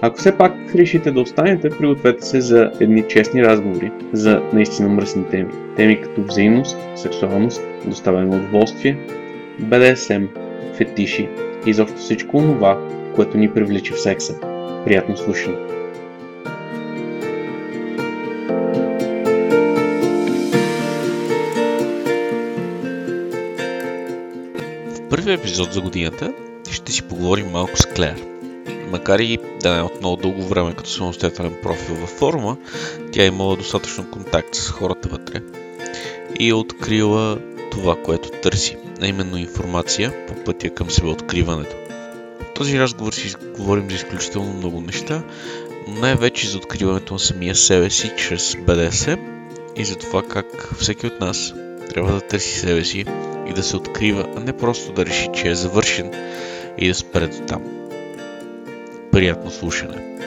Ако все пак решите да останете, пригответе се за едни честни разговори за наистина мръсни теми. Теми като взаимност, сексуалност, доставяне на удоволствие, БДСМ, фетиши и изобщо всичко това, което ни привлича в секса. Приятно слушане! В първия епизод за годината ще си поговорим малко с Клер. Макар и да е от много дълго време като самостоятелен профил във форума, тя е имала достатъчно контакт с хората вътре и е открила това, което търси, а именно информация по пътя към себеоткриването. В този разговор си говорим за изключително много неща, но най-вече за откриването на самия себе си чрез БДС и за това как всеки от нас трябва да търси себе си и да се открива, а не просто да реши, че е завършен и да спре до там. Приятно слушане!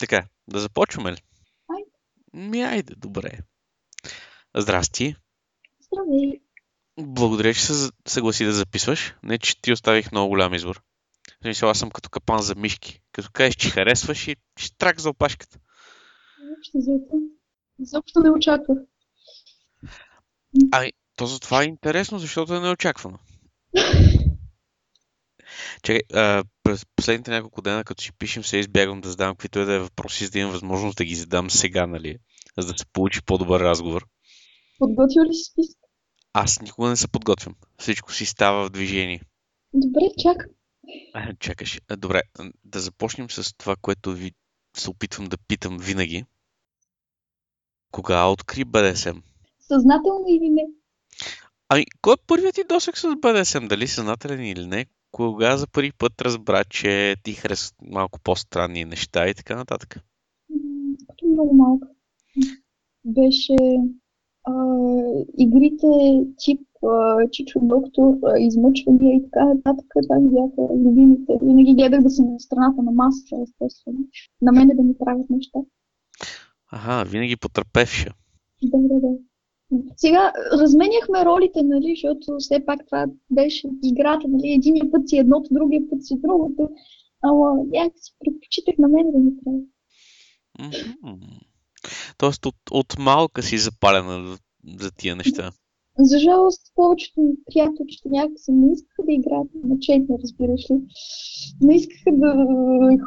Така, да започваме ли? Айде. Ми, айде, добре. Здрасти. Здравей. Благодаря, че се съгласи да записваш. Не, че ти оставих много голям избор. Смисъл, аз съм като капан за мишки. Като кажеш, че харесваш и штрак за опашката. Общо взето. Изобщо не очаквах. Ами, то за това е интересно, защото е неочаквано. Чакай, а, през последните няколко дена, като си пишем, се избягвам да задам каквито и да е въпроси, за да имам възможност да ги задам сега, нали? За да се получи по-добър разговор. Подготвил ли си списък? Аз никога не се подготвям. Всичко си става в движение. Добре, чакам. Чакаш. Добре, да започнем с това, което ви се опитвам да питам винаги. Кога откри БДСМ? Съзнателно или не? Ами, кой е първият ти досек с БДСМ? Дали съзнателен или не? Кога за първи път разбра, че ти харесват малко по-странни неща и така нататък? Като много малка. Беше а, игрите тип а, Чичо доктор, а, измъчвания и така нататък. Това ми бяха любимите. Винаги гледах да съм на страната на масата, естествено. На мене да ми правят неща. Ага, винаги потърпевша. Да, да, да. Сега разменяхме ролите, нали, защото все пак това беше играта, нали, единия път си едното, другия път си другото. Ама някакси предпочитах на мен да ми прави. Мгм. Тоест от, от малка си запалена за, тия неща. За жалост, повечето ми приятелчета някакси не искаха да играят на четни, разбираш ли. Не искаха да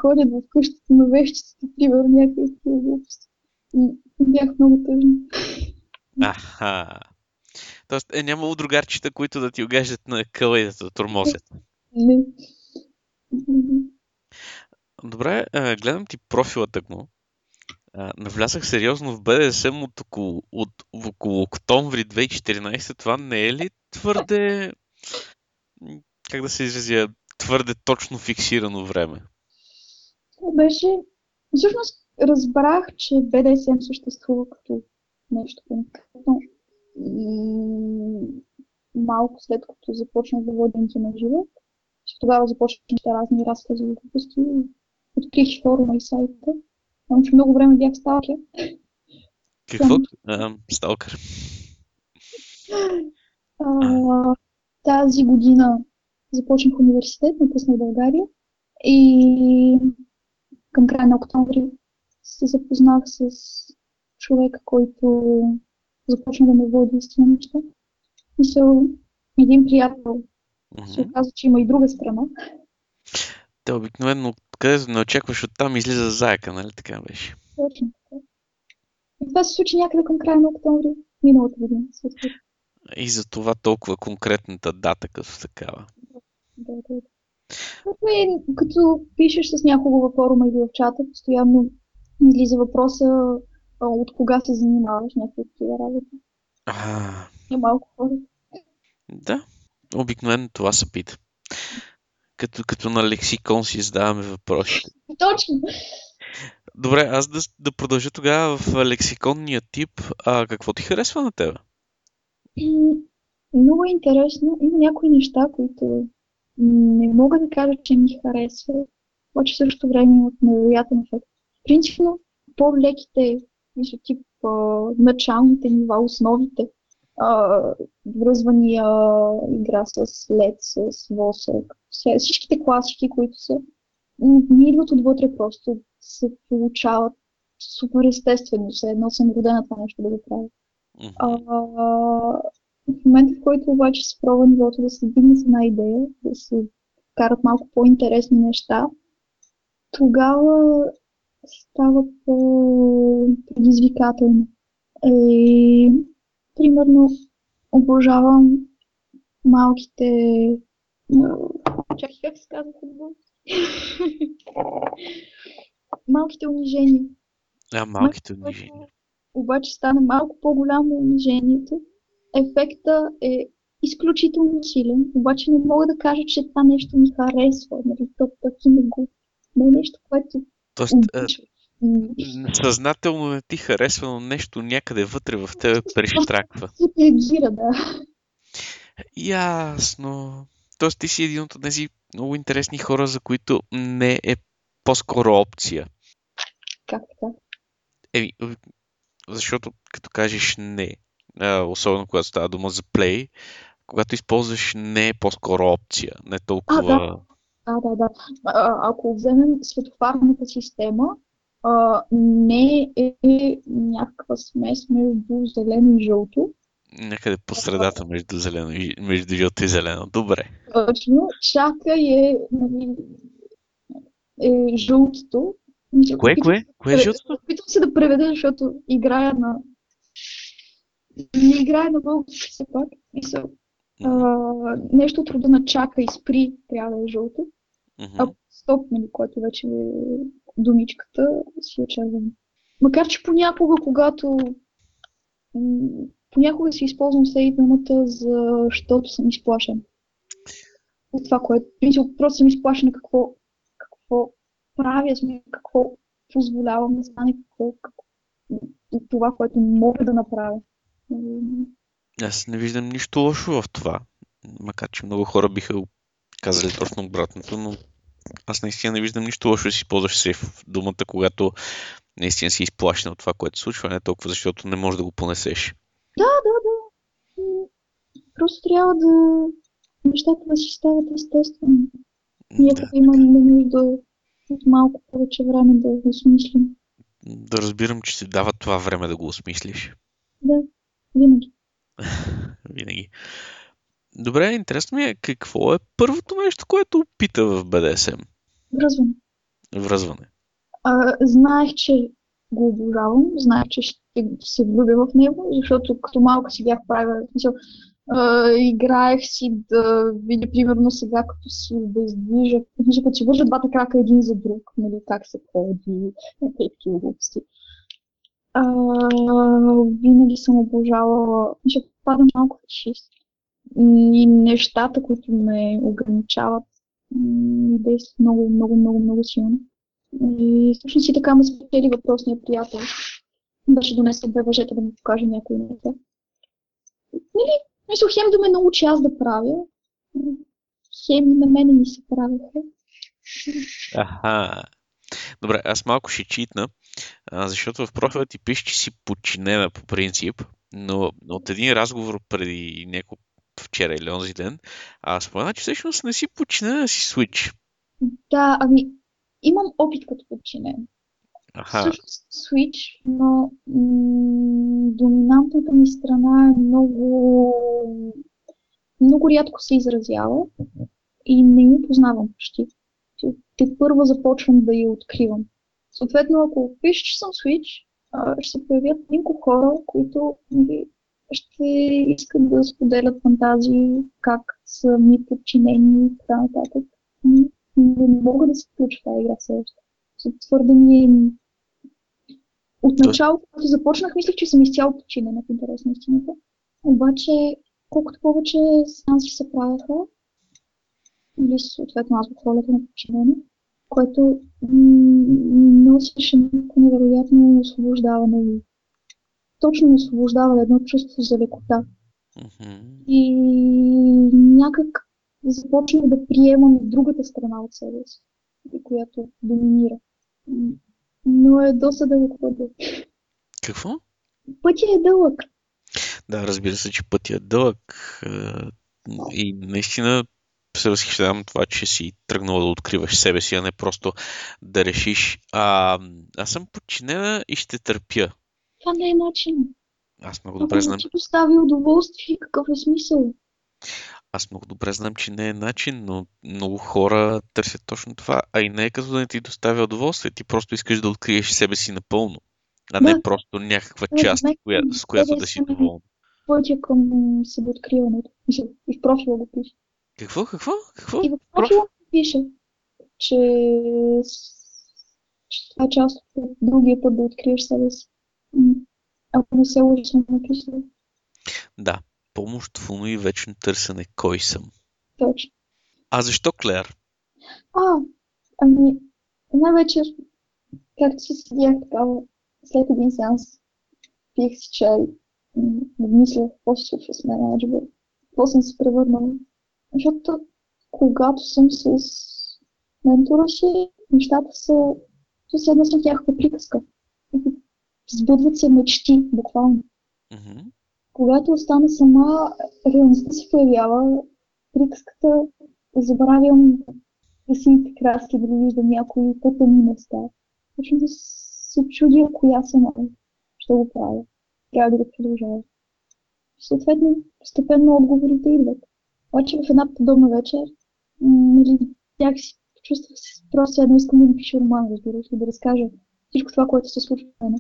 ходят в къщата на вещицата, примерно някакви глупости. Бях много тъжна. Аха. Тоест е нямало другарчета, които да ти огаждат на къла и да те тормозят. Не. Добре, гледам ти профила тъкмо. Навлязах сериозно в БДСМ от около, от, около октомври 2014. Това не е ли твърде, как да се изразя, твърде точно фиксирано време? Това беше... Всъщност разбрах, че BDSM съществува като нещо конкретно. И малко след като започнах да водя интимен живот, че тогава започнах разни разкази и глупости. Открих форума и сайта. Само, че много време бях сталкер. Какво? А, сталкър. А, тази година започнах университет, напуснах България и към края на октомври се запознах с човека, който започна да ме води тия неща. Мисъл, един приятел се Мгм. оказа, че има и друга страна. Те обикновено, където не очакваш оттам, излиза заека, нали така беше? Точно така. И това се случи някъде към края на октомври миналата година. И за това толкова конкретната дата като такава. Да, да, да. Е, като пишеш с някого във форума или в чата, постоянно излиза въпроса от кога се занимаваш някакви такива работи. А, И малко хора. да. Обикновено това се пита. Като, като на лексикон си задаваме въпросите. Точно. Добре, аз да, да продължа тогава в лексиконния тип. А какво ти харесва на тебе? М, Много е интересно. Има някои неща, които не мога да кажа, че ми харесват, обаче в същото време имат невероятен ефект. Принципно, по-леките, мисля, тип а, началните нива, основите, а, връзвания, игра с лед, с восък, всичките класики, които са, ми идват отвътре просто, се получават супер естествено, все едно съм родена това нещо да го правя. А, в момента, в който обаче се пробва нивото да се дигне с една идея, да се карат малко по-интересни неща, тогава става по-предизвикателно. И, примерно, обожавам малките... Чакай, как се казва футбол? малките унижения. А, малките унижения. Обаче стане малко по-голямо унижението. Ефекта е изключително силен, обаче не мога да кажа, че това нещо ми харесва. Нали, то таки не го... Не е нещо, което Тоест, съзнателно не ти харесва, но нещо някъде вътре в тебе прещраква. Реагира, да. Ясно. Тоест ти си един от тези много интересни хора, за които не е по-скоро опция. Как така? Еми, защото като кажеш не, особено когато става дума за плей, когато използваш не е по-скоро опция, не толкова... А, да, да. А, ако вземем светофарната система, а, не е някаква смес между зелено и жълто. Някъде по средата между, зелено и, между жълто и зелено. Добре. Точно. Чака е, нали, е жълтото. Кое, кое? се да Кое е жълтото? Опитвам се да преведа, защото играя на... Не играя на български все пак. Мисля, а, нещо от рода на чака и спри трябва да е жълто. А стоп, нали, което вече е думичката, си е червено. Макар, че понякога, когато м, понякога си използвам всеки думата, защото съм изплашен. От това, което, принцип, просто съм изплашена какво, какво правя, какво позволявам да стане, какво, какво, това, което мога да направя. Аз не виждам нищо лошо в това. Макар, че много хора биха го казали точно обратното, но аз наистина не виждам нищо лошо да си използваш сейф думата, когато наистина си изплашен от това, което случва, не толкова защото не можеш да го понесеш. Да, да, да. Просто трябва да нещата да си стават естествено. И ако Да, имаме нужда от малко повече време да го осмислим. да разбирам, че си дава това време да го осмислиш. Да, винаги. Винаги. Добре, интересно ми е какво е първото нещо, което опита в BDSM? Връзване. Връзване. А, знаех, че го обожавам, знаех, че ще се влюбя в него, защото като малка си бях правила, в смисъл, а, играех си да видя, примерно сега, като си да в смисъл, като си вържа двата крака един за друг, нали, как се ходи, такива глупости. А, винаги съм обожавала, ще падам малко фашист. И нещата, които ме ограничават, ми действат много, много, много, много силно. И всъщност и така ме спечели въпросния приятел. Беше донесъл две въжета да му покаже някои неща. Нали, мисля, хем да ме научи аз да правя, хем на мене ми се правеха. Аха. Добре, аз малко ще читна, защото в профила ти пише, че си подчинена по принцип, но от един разговор преди няколко вчера или онзи ден, а спомена, че всъщност не си подчинена, а си свич. Да, ами, имам опит като подчинен. Аха. Всъщност Switch, но м- доминантната ми страна е много, много рядко се изразява и не я познавам почти. Те- първо започвам да я откривам. Съответно, ако пише, че съм Switch, ще се появят няколко хора, които нали, ще искат да споделят фантазии, как са ми подчинени и така нататък. М, Не мога да се включа тази игра все още. Твърде ми е Отначало, когато започнах, мислех, че съм изцяло подчинена в интерес на истината. Обаче колкото повече сеанси се правяха, или съответно аз в ролята на подчинение, което носеше някакво невероятно освобождаване и точно освобождава едно чувство за лекота. Mm-hmm. И някак започнах да приемам и другата страна от себе си, която доминира. Но е доста дълъг път. Какво? Пътя е дълъг. Да, разбира се, че пътя е дълъг. И наистина се възхищавам това, че си тръгнала да откриваш себе си, а не просто да решиш, а, аз съм подчинена и ще търпя. Това не е начин. Аз много добре знам. Ако ти достави удоволствие, какъв е смисъл? Аз много добре знам, че не е начин, но много хора търсят точно това. А и не е като да не ти доставя удоволствие. Ти просто искаш да откриеш себе си напълно. А не Да. просто някаква Да, част, мен коя, с която да си доволна. Пътя към себеоткриването. И в профила го пише. Какво? Какво? Какво? И в профила го пише, че, че това е част от другия път да откриеш себе си. Ако не се лъжа, съм написала. Да. Помощ в уно и вечно търсене. Кой съм? Точно. А защо Клер? А, ами, една вечер, както си седях такава, след един сеанс, пих си чай, м, мисля какво се случва с мен, аджба, какво съм се превърнала. Защото когато съм с ментора си, нещата са, то се едно с някаква приказка. Сбъдват се мечти, буквално. Мгм. Когато остана сама, реалността се появява, приказката забравям красивите краски, да виждам някои по-тъмни места. Почвам да се чудя коя съм ще го правя. Трябва да продължава. Съответно, постепенно отговорите идват. Обаче в една подобна вечер, нали, някакси почувствах се просто едно искам да напиша роман, разбираш, и да разкажа всичко това, което се случва в мен.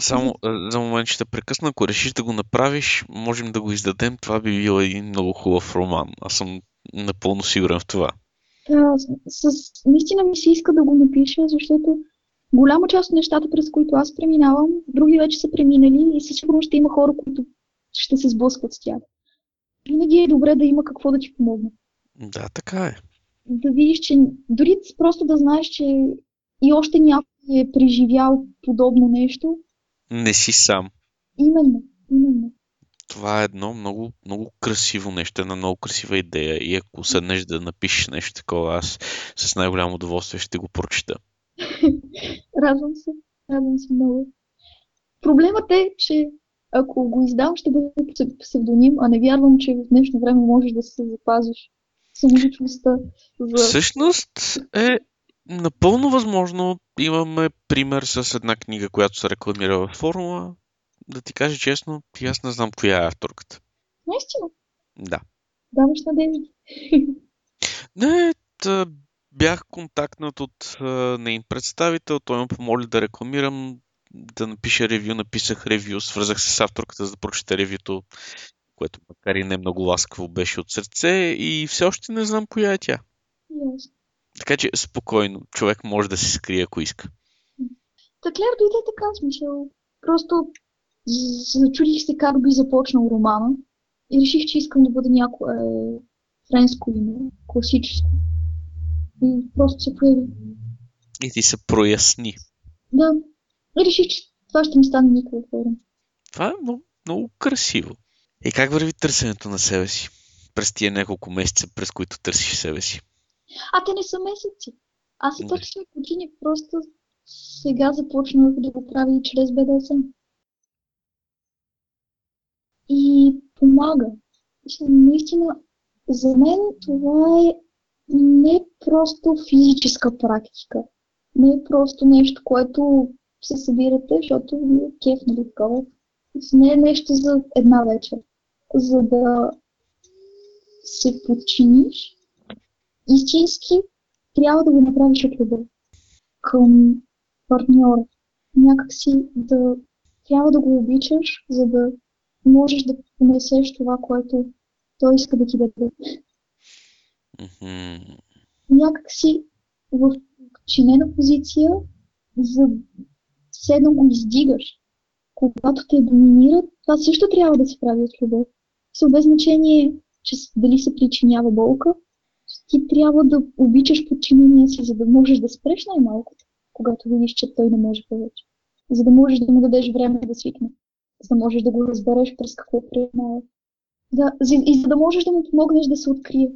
Само а, за момент ще те прекъсна. Ако решиш да го направиш, можем да го издадем. Това би бил един много хубав роман. Аз съм напълно сигурен в това. Да, с, с, наистина ми се иска да го напиша, защото голяма част от нещата, през които аз преминавам, други вече са преминали и със сигурност ще има хора, които ще се сблъскват с тях. Винаги е добре да има какво да ти помогне. Да, така е. Да видиш, че дори просто да знаеш, че и още някой е преживял подобно нещо. Не си сам. Именно, именно. Това е едно много, много красиво нещо, една много красива идея. И ако седнеш да напишеш нещо такова, аз с най-голямо удоволствие ще го прочита. Радвам се, радвам се много. Проблемът е, че ако го издам, ще бъде псевдоним, а не вярвам, че в днешно време можеш да се запазиш самоличността. За... Всъщност е напълно възможно. Имаме пример с една книга, която се рекламира във форума. Да ти кажа честно, и аз не знам коя е авторката. Наистина, Да. даваш надежда. Не, та, бях контактнат от а, нейн представител, той ме помоли да рекламирам, да напиша ревю, написах ревю, свързах се с авторката за да прочета ревюто, което макар и не много ласкаво беше от сърце и все още не знам коя е тя. Ясно. Така че спокойно, човек може да се скрие ако иска. Та Клер дойде така, смисъл. Просто з- зачудих се как би започнал романа и реших, че искам да бъде някое френско име, класическо. И просто се появи. И ти се проясни. Да. И реших, че това ще ми стане никога форум. Това е много, много красиво. И как върви търсенето на себе си? През тия няколко месеца, през които търсиш себе си. А те не са месеци. Аз Да. търся години, просто сега започнах да го правя и чрез БДСМ. И помага. Наистина, за мен това е не просто физическа практика. Не е просто нещо, което се събирате, защото ви е кеф, нали такова. Не е нещо за една вечер. За да се подчиниш, истински трябва да го направиш от любов към партньора. Някакси да трябва да го обичаш, за да можеш да понесеш това, което той иска да ти даде. Мгм. Някакси в подчинена позиция, за все едно го издигаш. Когато те доминират, това също трябва да се прави от любов. Без значение, че дали се причинява болка, ти трябва да обичаш подчинения си, за да можеш да спреш най-малкото, когато видиш, че той не може повече. За да можеш да му дадеш време да свикне. За да можеш да го разбереш през какво преминава. Да, и за да можеш да му помогнеш да се открие.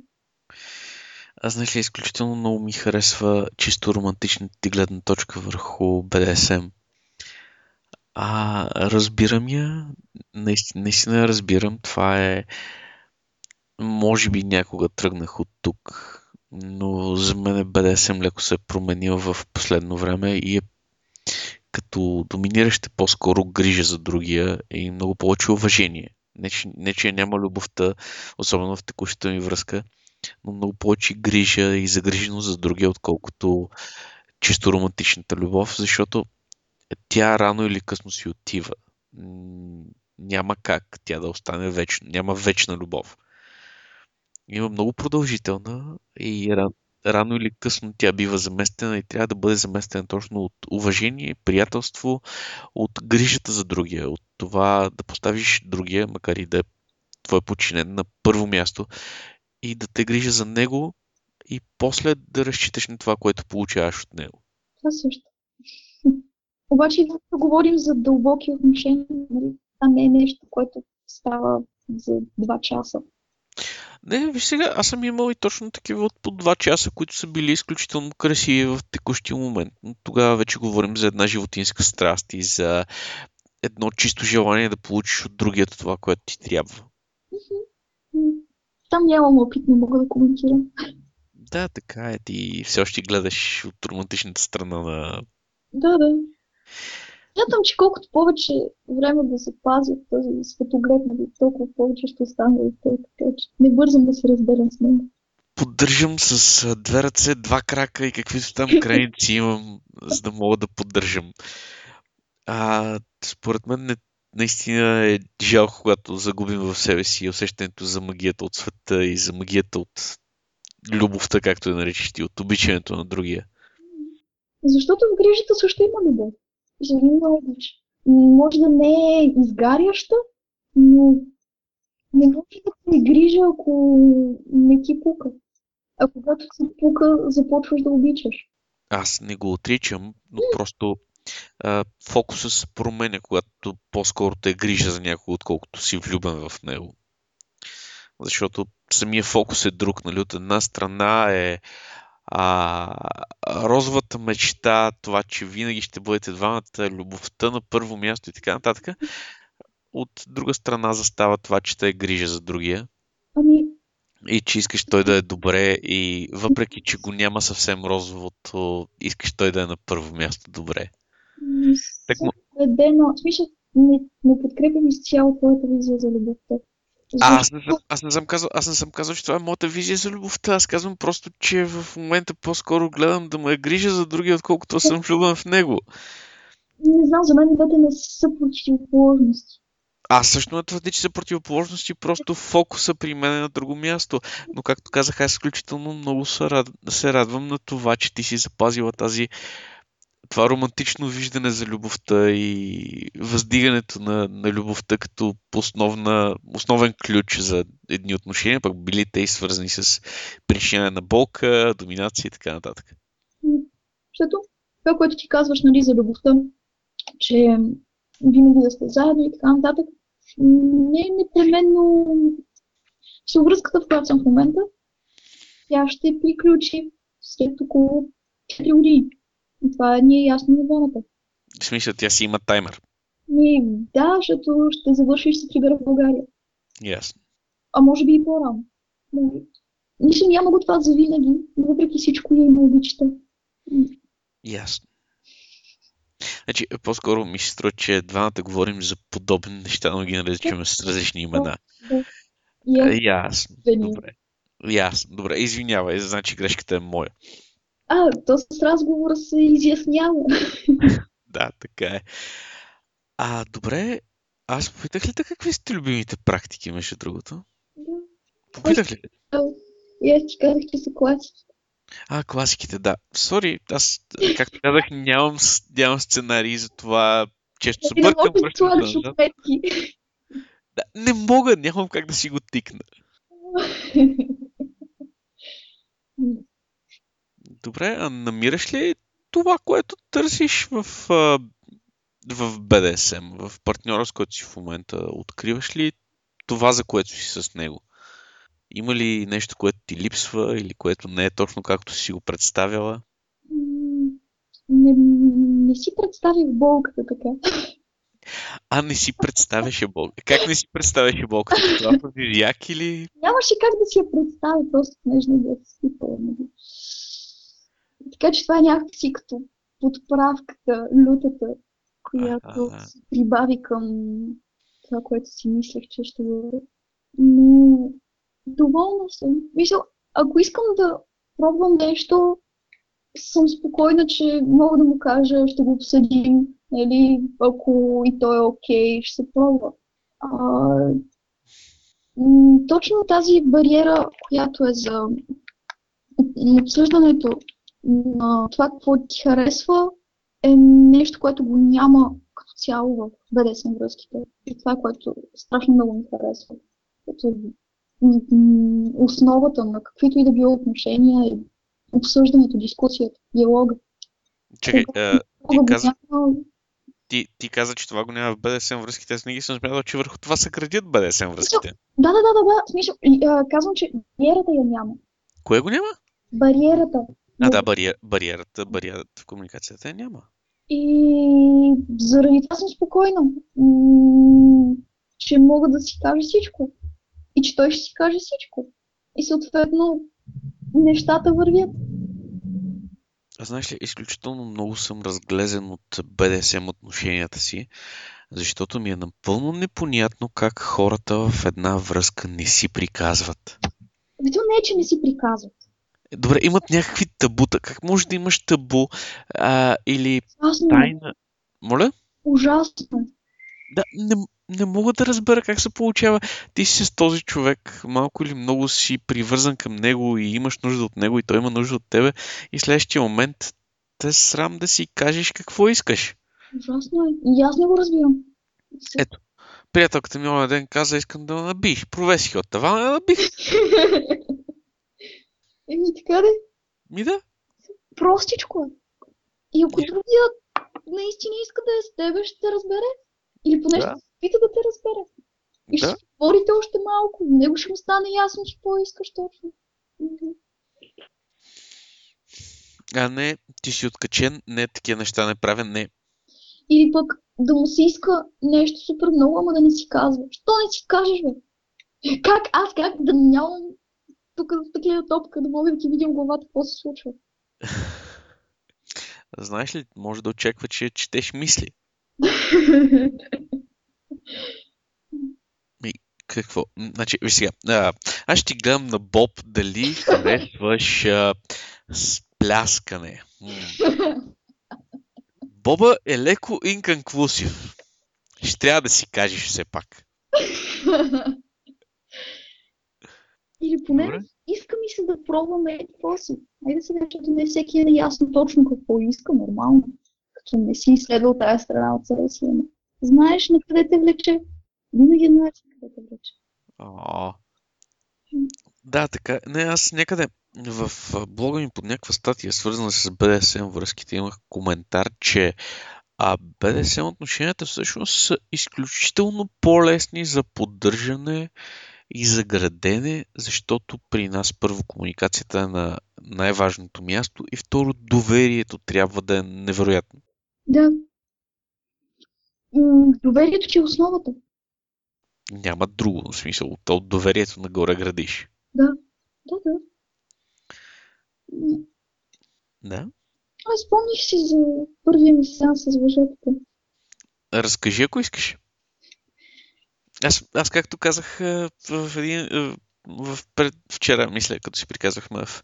Аз знаеш ли, изключително много ми харесва чисто романтичната ти гледна точка върху БДСМ. А, разбирам я, наистина, наистина разбирам. Това е, може би някога тръгнах от тук, но за мен БДСМ леко се е променил в последно време и е като доминираща по-скоро грижа за другия и много повече уважение. Не че, не, че няма любовта, особено в текущата ми връзка, но много повече грижа и загриженост за другия, отколкото чисто романтичната любов, защото тя рано или късно си отива. Няма как тя да остане вечно. Няма вечна любов. Има много продължителна и рано или късно тя бива заместена и трябва да бъде заместена точно от уважение, приятелство, от грижата за другия, от това да поставиш другия, макар и да е твой подчинен на първо място и да те грижа за него и после да разчиташ на това, което получаваш от него. Това също. Обаче, да говорим за дълбоки отношения, нали? това не е нещо, което става за два часа. Не, виж сега, аз съм имал и точно такива от по два часа, които са били изключително красиви в текущия момент. Но тогава вече говорим за една животинска страст и за едно чисто желание да получиш от другия това, което ти трябва. Там нямам опит, не мога да коментирам. Да, така е. Ти все още гледаш от романтичната страна на... Да, да. Смятам, че колкото повече време да от този светоглед, толкова повече ще остане и той, така че не бързам да се разделям с него. Поддържам с две ръце, два крака и каквито там крайници имам, за да мога да поддържам. А, според мен не, наистина е жалко, когато загубим в себе си усещането за магията от света и за магията от любовта, както я наричаш ти, от обичането на другия. Защото в грижата също има любов. Обич. Може да не е изгаряща, но не може да се грижа, ако не ти пука. А когато се пука, започваш да обичаш. Аз не го отричам, но просто а, фокусът се променя, когато по-скоро те грижа за някого, отколкото си влюбен в него. Защото самия фокус е друг, нали? От една страна е а, розовата мечта, това, че винаги ще бъдете двамата, любовта на първо място и така нататък. От друга страна застава това, че те е грижа за другия. Ами... И че искаш той да е добре и въпреки, че го няма съвсем розовото, искаш той да е на първо място добре. Так, но... не, не подкрепям изцяло твоята визия за любовта. А, аз, не съм, аз, не съм казал, аз не съм казал, че това е моята визия за любовта. Аз казвам просто, че в момента по-скоро гледам да ме грижа за другия, отколкото съм влюбен в него. Не знам, за мен двете не са противоположности. Аз също не твърди, че са противоположности, просто фокуса при мен е на друго място. Но както казах, аз изключително много се, рад... се радвам на това, че ти си запазила тази това романтично виждане за любовта и въздигането на, на любовта като основна, основен ключ за едни отношения, пък били те и свързани с причина на болка, доминация и така нататък. Защото това, което ти казваш нали, за любовта, че винаги да сте заедно и така нататък, не е непременно с връзката, в която съм в момента, тя ще приключи след около 4 години. Това ни е ясно на двамата. В смисъл, тя си има таймер. Ми, да, защото ще завършиш с прибера в България. Ясно. А може би и по-рано. Мисля, няма го това за винаги, но въпреки всичко я има обичата. Ясно. Значи, по-скоро ми се струва, че двамата говорим за подобни неща, но ги наричаме с различни имена. Ясно. Добре. Ясно. Добре, извинявай, значи грешката е моя. А, то с разговора се изяснява. да, така е. А, добре, аз попитах ли те какви сте любимите практики, между другото? Да. Попитах ли? И аз ти казах, че са класики. А, класиките, да. Сори, аз, както казах, нямам, нямам сценарий за това. Често се бъркам. Не можеш да Да, не мога, нямам как да си го тикна. Добре, а намираш ли това, което търсиш в, в BDSM, в партньора, с който си в момента? Откриваш ли това, за което си с него? Има ли нещо, което ти липсва или което не е точно както си го представяла? Не, не си представих болката така. А, не си представяше болка. Как не си представяше болката? Това павиряк или... Нямаше как да си я представя, просто нежно да се сипала. Така че това е някакси като подправката, лютата, която се прибави към това, което си мислех, че ще бъде. Но доволна съм. Мисля, ако искам да пробвам нещо, съм спокойна, че мога да му кажа, ще го обсъдим, нали, ако и той е окей, ще се пробва. А, точно тази бариера, която е за обсъждането на това, какво ти харесва, е нещо, което го няма като цяло в БДСМ връзките. И това е което страшно много ми харесва. Като основата на каквито и да било отношения е обсъждането, дискусията, диалога. Чакай, а, ти, каза, ти, ти каза, че това го няма в БДСМ връзките. Аз не ги съм смятал, че върху това се градят БДСМ връзките. Да, да, да, да, да. Смисъл, казвам, че бариерата я няма. Кое го няма? Бариерата. А, да, бариер, бариерата, бариерата в комуникацията я няма. И заради това съм спокойна, че мога да си кажа всичко. И че той ще си каже всичко. И съответно нещата вървят. А знаеш ли, изключително много съм разглезен от БДСМ отношенията си, защото ми е напълно непонятно как хората в една връзка не си приказват. Ами не е, че не си приказват. Добре, имат някакви табута. Как може да имаш табу а, или Ужасно. тайна? Моля? Ужасно. Да, не, не мога да разбера как се получава. Ти си с този човек, малко или много си привързан към него и имаш нужда от него и той има нужда от тебе и следващия момент те срам да си кажеш какво искаш. Ужасно е. И аз не го разбирам. Ето, приятелката ми на ден каза, искам да набих. Провесих от това, да набих. Еми, така де. Ми да. Простичко е. И ако да. другия наистина иска да е с тебе, ще те разбере. Или поне да. ще се опита да те разбере. И да. ще говорите още малко. Него ще му стане ясно, че какво искаш точно. А не, ти си откачен, не такива неща не правя, не. Или пък да му се иска нещо супер много, ама да не си казва. Що не си кажеш, бе? Как аз, как да нямам тук в такива топка, да мога да ти видим главата, какво се случва? Знаеш ли, може да очаква, че четеш мисли. Ми, какво? Значи, виж сега, а, аз ще ти гледам на Боб дали харесваш а, спляскане. Боба е леко инконклюсив. Ще трябва да си кажеш все пак. Или поне Добре. иска ми се да пробваме какво си. Айде се защото не всеки е ясно точно какво иска, нормално. Като не си изследвал тази страна от себе си. Знаеш на къде те влече. Винаги знаеш на къде те влече. О, да, така. Не, аз някъде в блога ми под някаква статия, свързана с BDSM връзките, имах коментар, че а BDSM отношенията всъщност са изключително по-лесни за поддържане и за градене, защото при нас първо комуникацията е на най-важното място и второ доверието трябва да е невероятно. Да. Доверието ти е основата. Няма друго, в смисъл. От доверието нагоре градиш. Да, да, да. Да? Аз спомних си за първия ми сеанс с въжетата. Разкажи, ако искаш. Аз, аз както казах в един в пред, вчера, мисля, като си приказвахме в,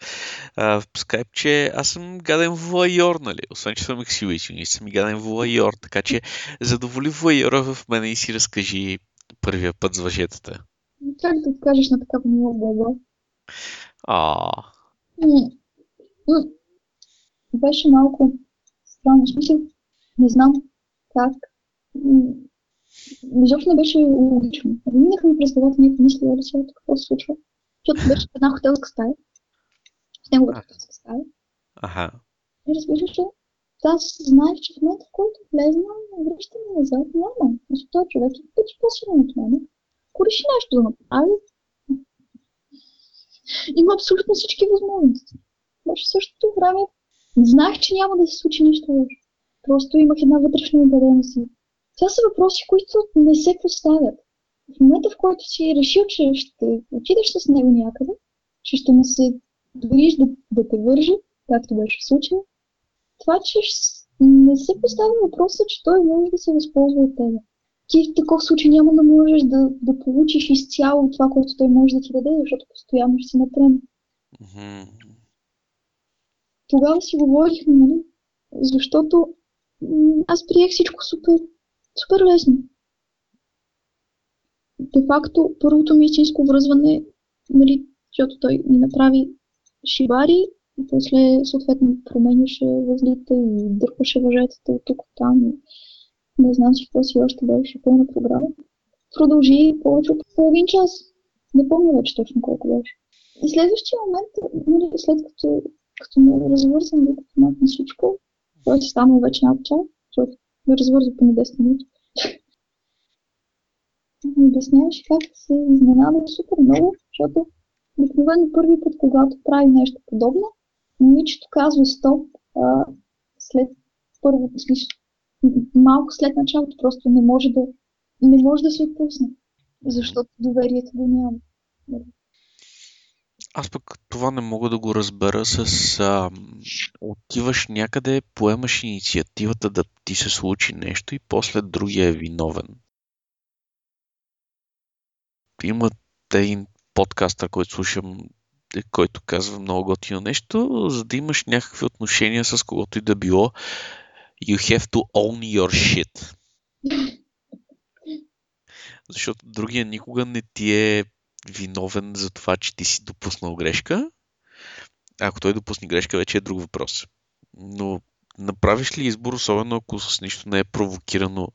в скайп, че аз съм гаден вуайор, нали? Освен, че съм ексиличен, съм и гаден вуайор, така че задоволи вуайора в мене и си разкажи първия път с въжетата. Как да кажеш на такава мила боба? А. Беше малко странно. Смисъл, не знам как изобщо не беше логично. Минаха ми през главата някакви мисли, да сега какво се случва. Защото беше в една хотелска стая. В неговата хотелска стая. Аха. И разбираш ли, аз знаех, че в момента, в който влезна, връщаме назад, няма. Защото този човек е пъти по-силен от мен. Ако реши нещо да направи, има абсолютно всички възможности. Но в същото време знаех, че няма да се случи нищо лошо. Просто имах една вътрешна убеденост. Това са въпроси, които не се поставят. В момента, в който си решил, че ще отидеш с него някъде, че ще му се дориш да, да те вържи, както беше в случая, това, че не се поставя въпроса, че той може да се възползва от тебе. Ти в такъв случай няма да можеш да, да получиш изцяло това, което той може да ти даде, защото постоянно ще си. Мгм. Тогава си говорихме, нали? Защото аз приех всичко супер, супер лесно. Де факто, първото ми истинско връзване, нали, защото той ми направи шибари, и после съответно променяше възлите и дърпаше въжетата от тук там. И не знам си какво си още беше пълна програма. Продължи повече от половин час. Не помня вече точно колко беше. И следващия момент, нали, след като, като ме развързам, като махна всичко, той си станал вече над час, защото ме развърза поне 10 минути. Ми обясняваше как се изненада супер много, защото обикновено първи път, когато прави нещо подобно, момичето казва стоп а, след първо, смисъл, малко след началото, просто не може да, не може да се отпусне, защото доверието го няма. Аз пък това не мога да го разбера с а, отиваш някъде, поемаш инициативата да ти се случи нещо и после другия е виновен. Има един подкастър, който слушам, е, който казва много готино нещо, за да имаш някакви отношения с когото и да било, you have to own your shit. Защото другия никога не ти е виновен за това, че ти си допуснал грешка. Ако той допусне грешка, вече е друг въпрос. Но направиш ли избор, особено ако с нищо не е провокирано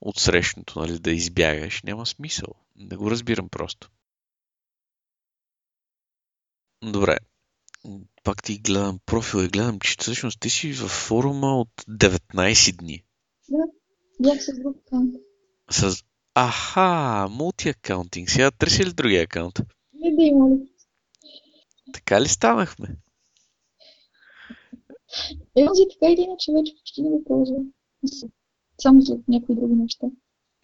от срещното, нали, да избягаш, няма смисъл. Не го разбирам просто. Добре. Пак ти гледам профил и гледам, че всъщност ти си във форума от 19 дни. Да, бях с друг. С... Аха, мултиакаунтинг. Сега търси ли другия акаунт? Не да има. Така ли станахме? Онзи така или иначе вече почти не го ползвам. Само за някои други неща.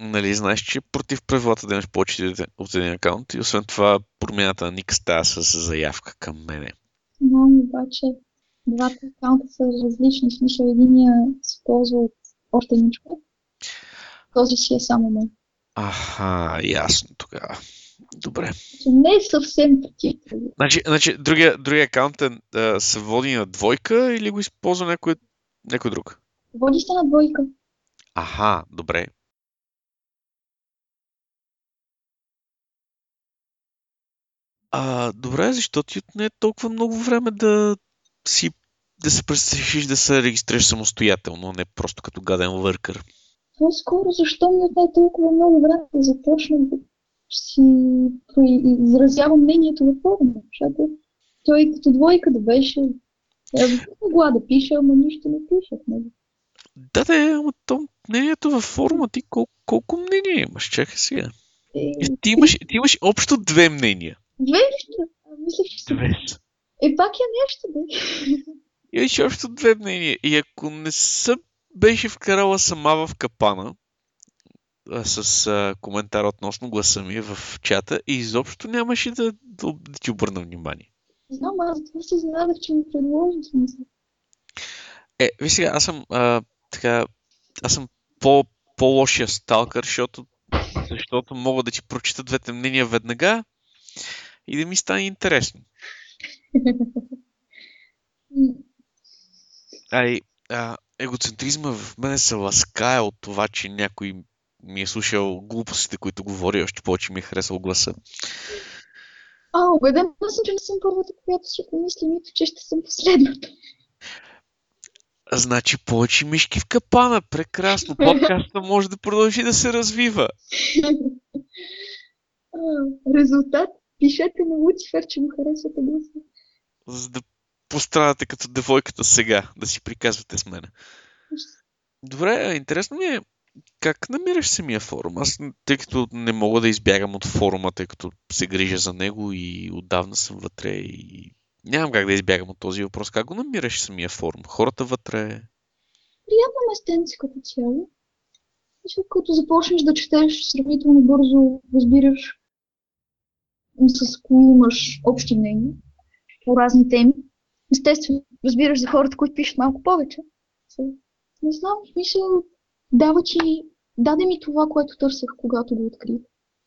Нали, знаеш, че е против правилата да имаш повече от един акаунт и освен това промяната на ник става с заявка към мене. Знам обаче, двата акаунта са различни. В смисъл, единия се ползва от още човек. Този си е само мен. Аха, ясно тогава. Добре. Не е съвсем против. Значи, значи другия, другия акаунт е, се води на двойка или го използва някой, някой друг? Води се на двойка. Аха, добре. А, добре, защо ти отне толкова много време да си да се пресрешиш да се регистрираш самостоятелно, а не просто като гаден въркър. По-скоро защо ми отне толкова много време да започна да си изразявам мнението във форума, защото той като двойка да беше, е, бих могла да пиша, ама нищо не пишех, нали? Да, да, ама то мнението във форума ти колко, колко мнения имаш? Чакай сега. Е, Ти имаш, ти имаш общо две мнения. две. А, Мислех, че са... Две. са. Е, пак е нещо, бе. Имаш общо две мнения. И ако не се беше вкарала сама в капана, с а, коментар относно гласа ми в чата, и изобщо нямаше да, да, да ти обърна внимание. Знам, аз това се изненадах, че ми предложи в смисъл. Е, виж сега, аз съм а, така, аз съм по, по-лошия сталкър, защото, защото мога да ти прочита двете мнения веднага и да ми стане интересно. Ай, а, егоцентризма в мене се ласкае от това, че някой ми е слушал глупостите, които говори, още повече ми е харесал гласа. А, убеден съм, че не съм първата, която си помисли, нито че ще съм последната. Значи повече мишки в капана. Прекрасно. Подкаста може да продължи да се развива. Резултат. Пишете на Луцифер, че му харесвате гласа. За да пострадате като девойката сега, да си приказвате с мене. Добре, интересно ми е как намираш самия форум? Аз, тъй като не мога да избягам от форума, тъй като се грижа за него и отдавна съм вътре и нямам как да избягам от този въпрос. Как го намираш самия форум? Хората вътре? Приятно местенце като цяло. Защото като започнеш да четеш сравнително бързо, разбираш с кои имаш общи мнения по разни теми. Естествено, разбираш за хората, които пишат малко повече. Не знам, в смисъл, дава ти, даде ми това, което търсех, когато го открих.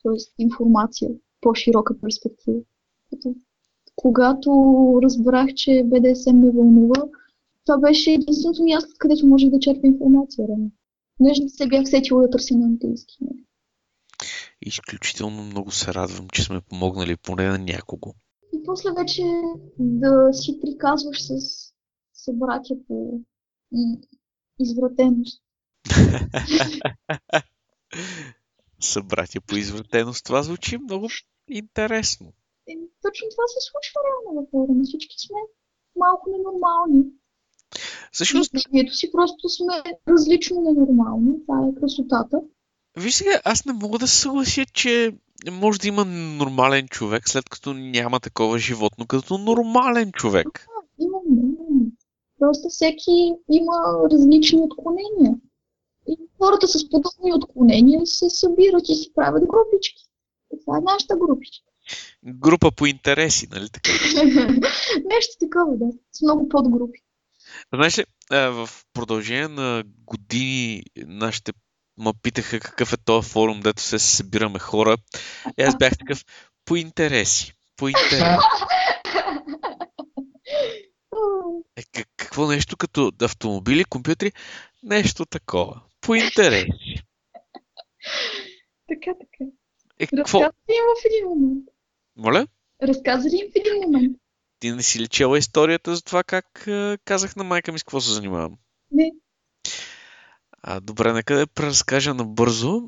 Тоест информация, по-широка перспектива. Когато разбрах, че БДСМ ме вълнува, това беше единственото място, където можех да черпя информация. Реално. Понеже не се бях сетила да търся на английски. Изключително много се радвам, че сме помогнали поне на някого. И после вече да си приказваш с събратя по извратеност. Събратия по извратеност. Това звучи много интересно. Е, точно това се случва реално във форума. Всички сме малко ненормални. Всъщност, Мнението си просто сме различно ненормални. Това е красотата. виж сега, аз не мога да се съглася, че може да има нормален човек, след като няма такова животно като нормален човек. Именно, именно. Просто всеки има различни отклонения. И хората с подобни отклонения се събират и си правят групички. Това е нашата групичка. Група по интереси, нали така? Нещо такова, да. С много подгрупи. Знаеш ли, а, в продължение на години нашите ме питаха какъв е този форум, дето се събираме хора. И аз бях такъв по интереси. По интереси. Е, как- какво нещо като автомобили, компютри? Нещо такова. По интереси. така, така. Е, какво? Разказа им в един момент? Моля? Разказа им в един момент? Ти не си ли чела историята за това как казах на майка ми с какво се занимавам? Не. А, добре, нека да преразкажа набързо.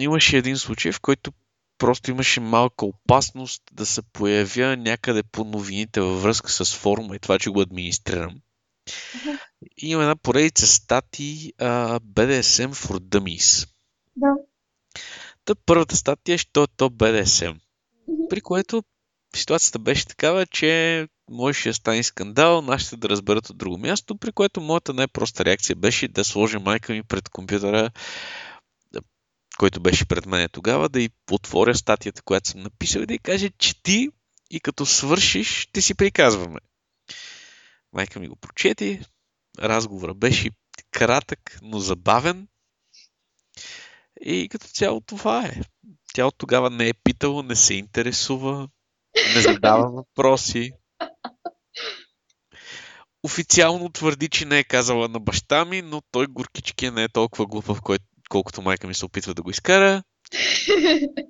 Имаше един случай, в който просто имаше малка опасност да се появя някъде по новините във връзка с форума и това, че го администрирам. Има една поредица статии а, BDSM for Dummies. Да. Та първата статия е, що е то BDSM. При което ситуацията беше такава, че можеше да стане скандал, нашите да разберат от друго място, при което моята най-проста реакция беше да сложа майка ми пред компютъра, който беше пред мен тогава, да й отворя статията, която съм написал и да й кажа, чети и като свършиш, ще си приказваме. Майка ми го прочети, разговора беше кратък, но забавен. И като цяло това е. Тя от тогава не е питала, не се интересува, не задава въпроси. Официално твърди, че не е казала на баща ми, но той горкички не е толкова глупав, кой- колкото майка ми се опитва да го изкара.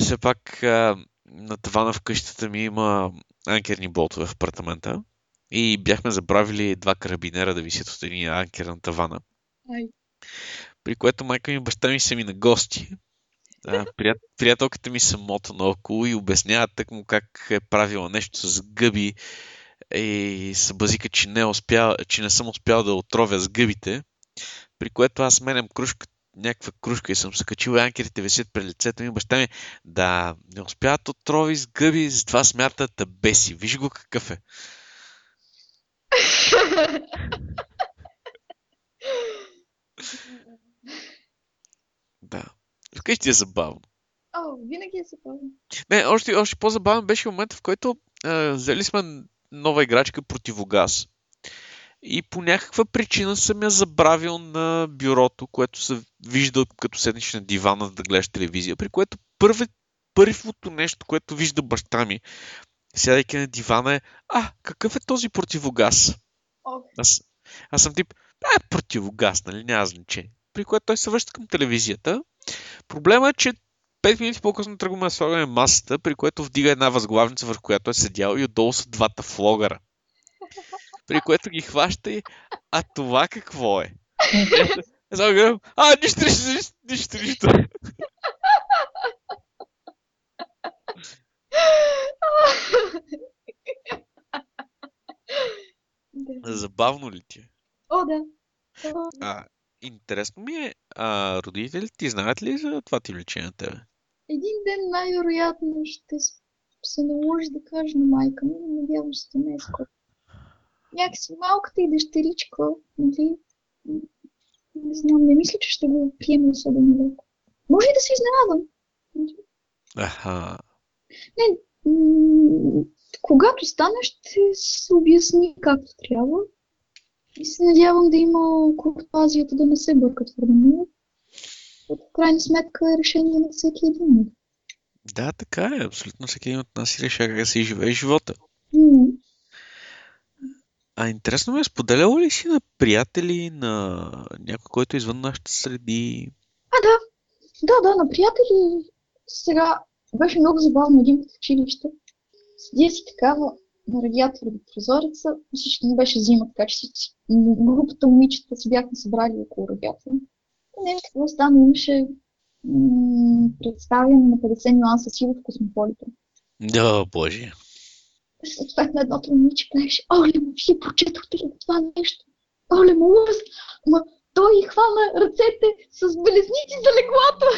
Все пак а, на тавана в къщата ми има анкерни болтове в апартамента и бяхме забравили два карабинера да висят от един анкер на тавана. Ай. При което майка ми и баща ми са ми на гости. Прият, приятелката ми се мота наоколо и обяснява тъкмо как е правила нещо с гъби и се базика, че не, успя, че не съм успял да отровя с гъбите. При което аз сменям кружка, някаква кружка и съм се качил анкерите висят пред лицето ми. Баща ми, да, не успяват отрови с гъби, затова смятат да беси. Виж го какъв е. Да. Вкъщи е забавно. О, винаги е забавно. Не, още, още по-забавен беше момента, в който а, взели сме нова играчка противогаз. И по някаква причина съм я забравил на бюрото, което се вижда като седнеш на дивана да гледаш телевизия, при което първи, първото нещо, което вижда баща ми, сядайки на дивана е, а, какъв е този противогаз? Ох, Аз, аз съм тип, а, противогаз, нали, няма значение. При което той се връща към телевизията. Проблема е, че 5 минути по-късно тръгваме да слагаме масата, при което вдига една възглавница, върху която е седял и отдолу са двата флогъра. при което ги хваща и а това какво е? Е, Само гледам, а, нищо, нищо, нищо, нищо. Забавно ли ти е? О, да. А, интересно ми е, а, родителите ти знаят ли за това ти влечение на тебе? Един ден най-вероятно ще се наложи да кажа на майка ми, но надявам се не е скоро. Някакси малката и дъщеричка, нали? Не знам, не мисля, че ще го приеме особено леко. Може и да се изненадам. Аха. М, Когато стане, ще се обясни както трябва. И се надявам да има куртуазията да не се бърка твърде много. В крайна сметка е решение на всеки един. Да, така е. Абсолютно всеки един от нас си решава как да си живее живота. М, А интересно ме, е, споделяла ли си на приятели, на някой, който е извън нашите среди? Да, да, на приятели сега беше много забавно един в училище. Седя си такава на радиатора до прозореца. Всички не беше зима, така че всички, групата момичета се бяхме събрали около радиатора. И нещо какво стана, имаше м- представяне на 50 нюанса сиво в космополита. Да, боже. След това на едното момиче казваше, оле, ма вие прочетохте ли това нещо? Оле, ма ужас! Ма той хвана ръцете с белезници за леглото!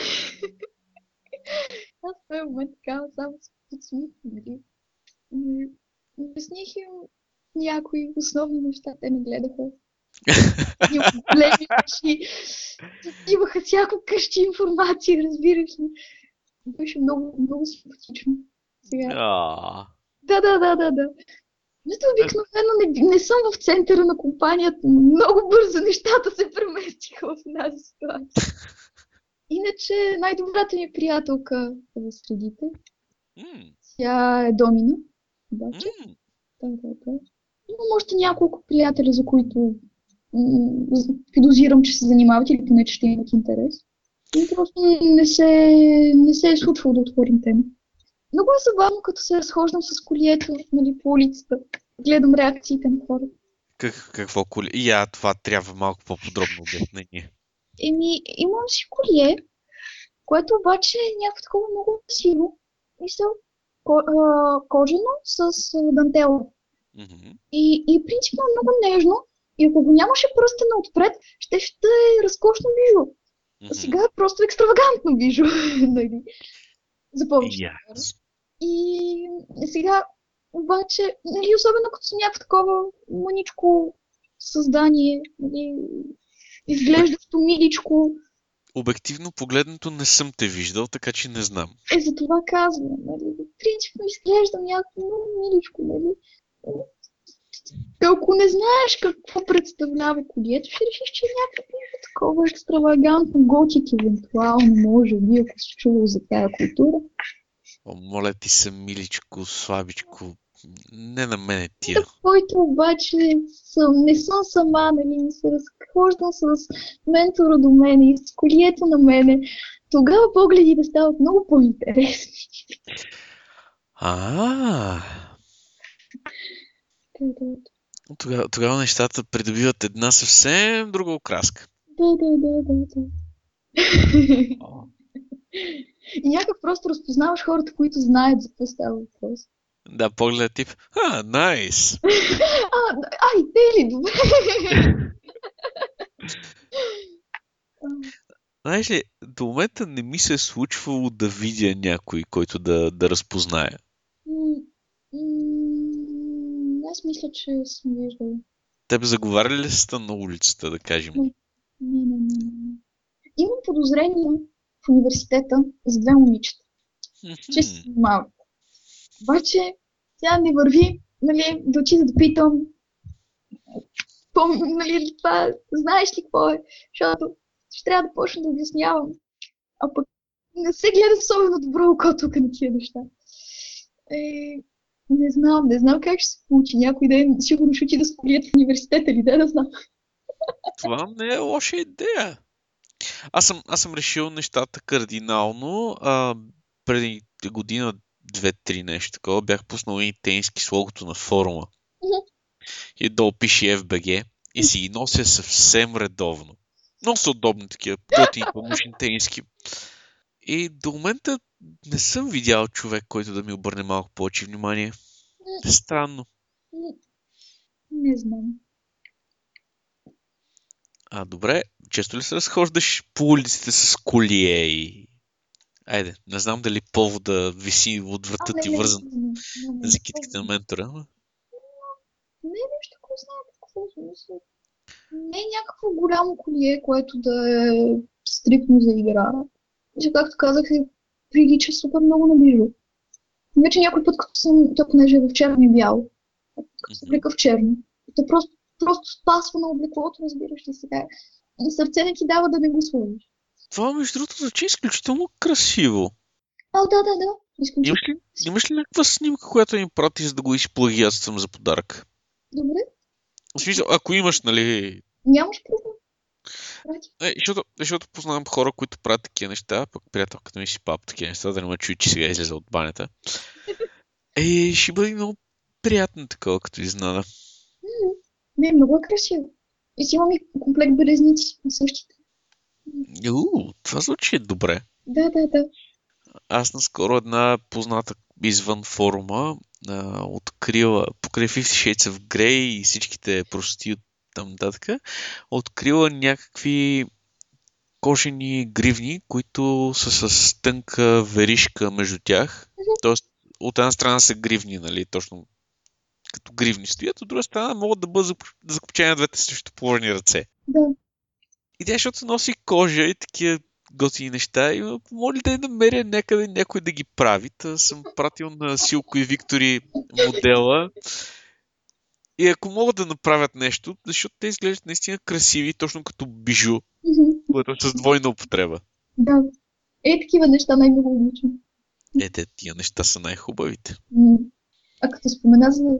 Аз в този момент така само се подсмих, нали? И Обясних им някои основни неща, те не гледаха. Имаха очи, имаха всякакъщи информация, разбираш ли. Беше много, много симпатично. Сега. Да, да, да, да, да. Защото обикновено не, не съм в центъра на компанията, но много бързо нещата се преместиха в тази ситуация. Иначе най-добрата ми приятелка е в средите. Тя е Домина. Обаче, да, да. Имам още няколко приятели, за които м, подозирам, че се занимават или поне, че ще имат интерес. И просто не се, не се е случвало да отворим тема. Много е забавно, като се разхождам с колието нали, по улицата. Гледам реакциите на хората. Как, какво коли? И я, това трябва малко по-подробно обяснение. Еми, имам си колие, което обаче е някакво такова много. Мисъл, ко, а, кожено с а, дантела. Мгм. И, и принципно е много нежно. И ако го нямаше пръстена отпред, ще ще е разкошно бижу. А Мгм. сега е просто екстравагантно бижу. нали? За повече. Аз. И сега, обаче, нали, особено като съм някакво такова маничко създание, нали, изглеждащо миличко, Обективно погледнато не съм те виждал, така че не знам. е за това казвам, нали, принципно изглеждам някакво много миличко, нали. Ако не знаеш какво представлява колието, ще решиш, че е някакво такова екстравагантно, готик евентуално, може би, ако си чувал за тая култура. О, моля ти се, миличко, слабичко. Не на мене тия. който обаче съм, не съм сама, нали, не се разхождам с ментора до мене и с колието на мене, тогава погледите стават много по-интересни. А, тогава, тогава нещата придобиват една съвсем друга окраска. Да, да, да, да, да. И някак просто разпознаваш хората, които знаят за какво става въпрос. Да, поглед тип. А, найс. А, ай, те ли, добре. Знаеш ли, до момента не ми се е случвало да видя някой, който да, да разпозная. Аз мисля, че съм виждала. Тебе заговаряли ли сте на улицата, да кажем? Не. Не, не. Имам подозрение в университета за две момичета, че си малко. Обаче тя не върви, нали, да отида да питам. Нали, това, знаеш ли какво е? Защото ще трябва да почна да обяснявам. А пък не се гледа особено добро око тук на тия неща. Е, не знам, не знам как ще се получи. Някой ден сигурно ще отида с колият в университета или да, да знам. Това не е лоша идея. Аз съм, аз съм решил нещата кардинално. А, преди година, две-три нещо такова, бях пуснал и тениски с логото на форума. И долу пише FBG и си ги нося съвсем редовно. Много са удобни такива, готини помощни тениски. И до момента не съм видял човек, който да ми обърне малко повече внимание. Е странно. Не знам. А, добре. Често ли се разхождаш по улиците с колие и... Айде, не знам дали повода виси от врата А, ти вързан за китките на ментора. ама Не нещо, кой знае какво смисъл. Не е някакво голямо колие, което да е стриктно за игра. Че, както казах, е прилича супер много на бижу. Вече някой път, като съм, то понеже е в черно и бяло, като се облека в черно, то просто, просто спасва на облеклото, разбираш ли сега. И сърце не ти дава да не го сложиш. Това, между другото, звучи изключително красиво. А, да, да, да. Изключително. Имаш ли, имаш ли някаква снимка, която ми прати, за да го изплагиатствам за подарък? Добре, В смисъл, ако имаш, нали... нямаш проблем. Прати. Е, защото, защото познавам хора, които правят такива неща, пък приятелката ми си папа такива неща, да не ме чуи, че сега излезе от банята. Е, ще бъде много приятно такова, като изнада. Не, много е красиво. И си имам и комплект белезници на същите. У, това звучи добре. Да, да, да. Аз наскоро една позната извън форума а, открила, покрай Fifty Shades of Grey и всичките прости от там нататък, открила някакви кожени гривни, които са с тънка веришка между тях. Тоест, от една страна са гривни, нали, точно като гривни стоят, от друга страна могат да бъдат зак- закопчени на двете също положени ръце. Да. И тя, защото носи кожа и такива готини неща, и ме помоли да я намеря някъде някой да ги прави. Та съм пратил на Силко и Виктори модела. И ако могат да направят нещо, защото те изглеждат наистина красиви, точно като бижу, което е с двойна употреба. Да. Е, такива неща най-много обичам. Е, те, тия неща са най-хубавите. А като спомена за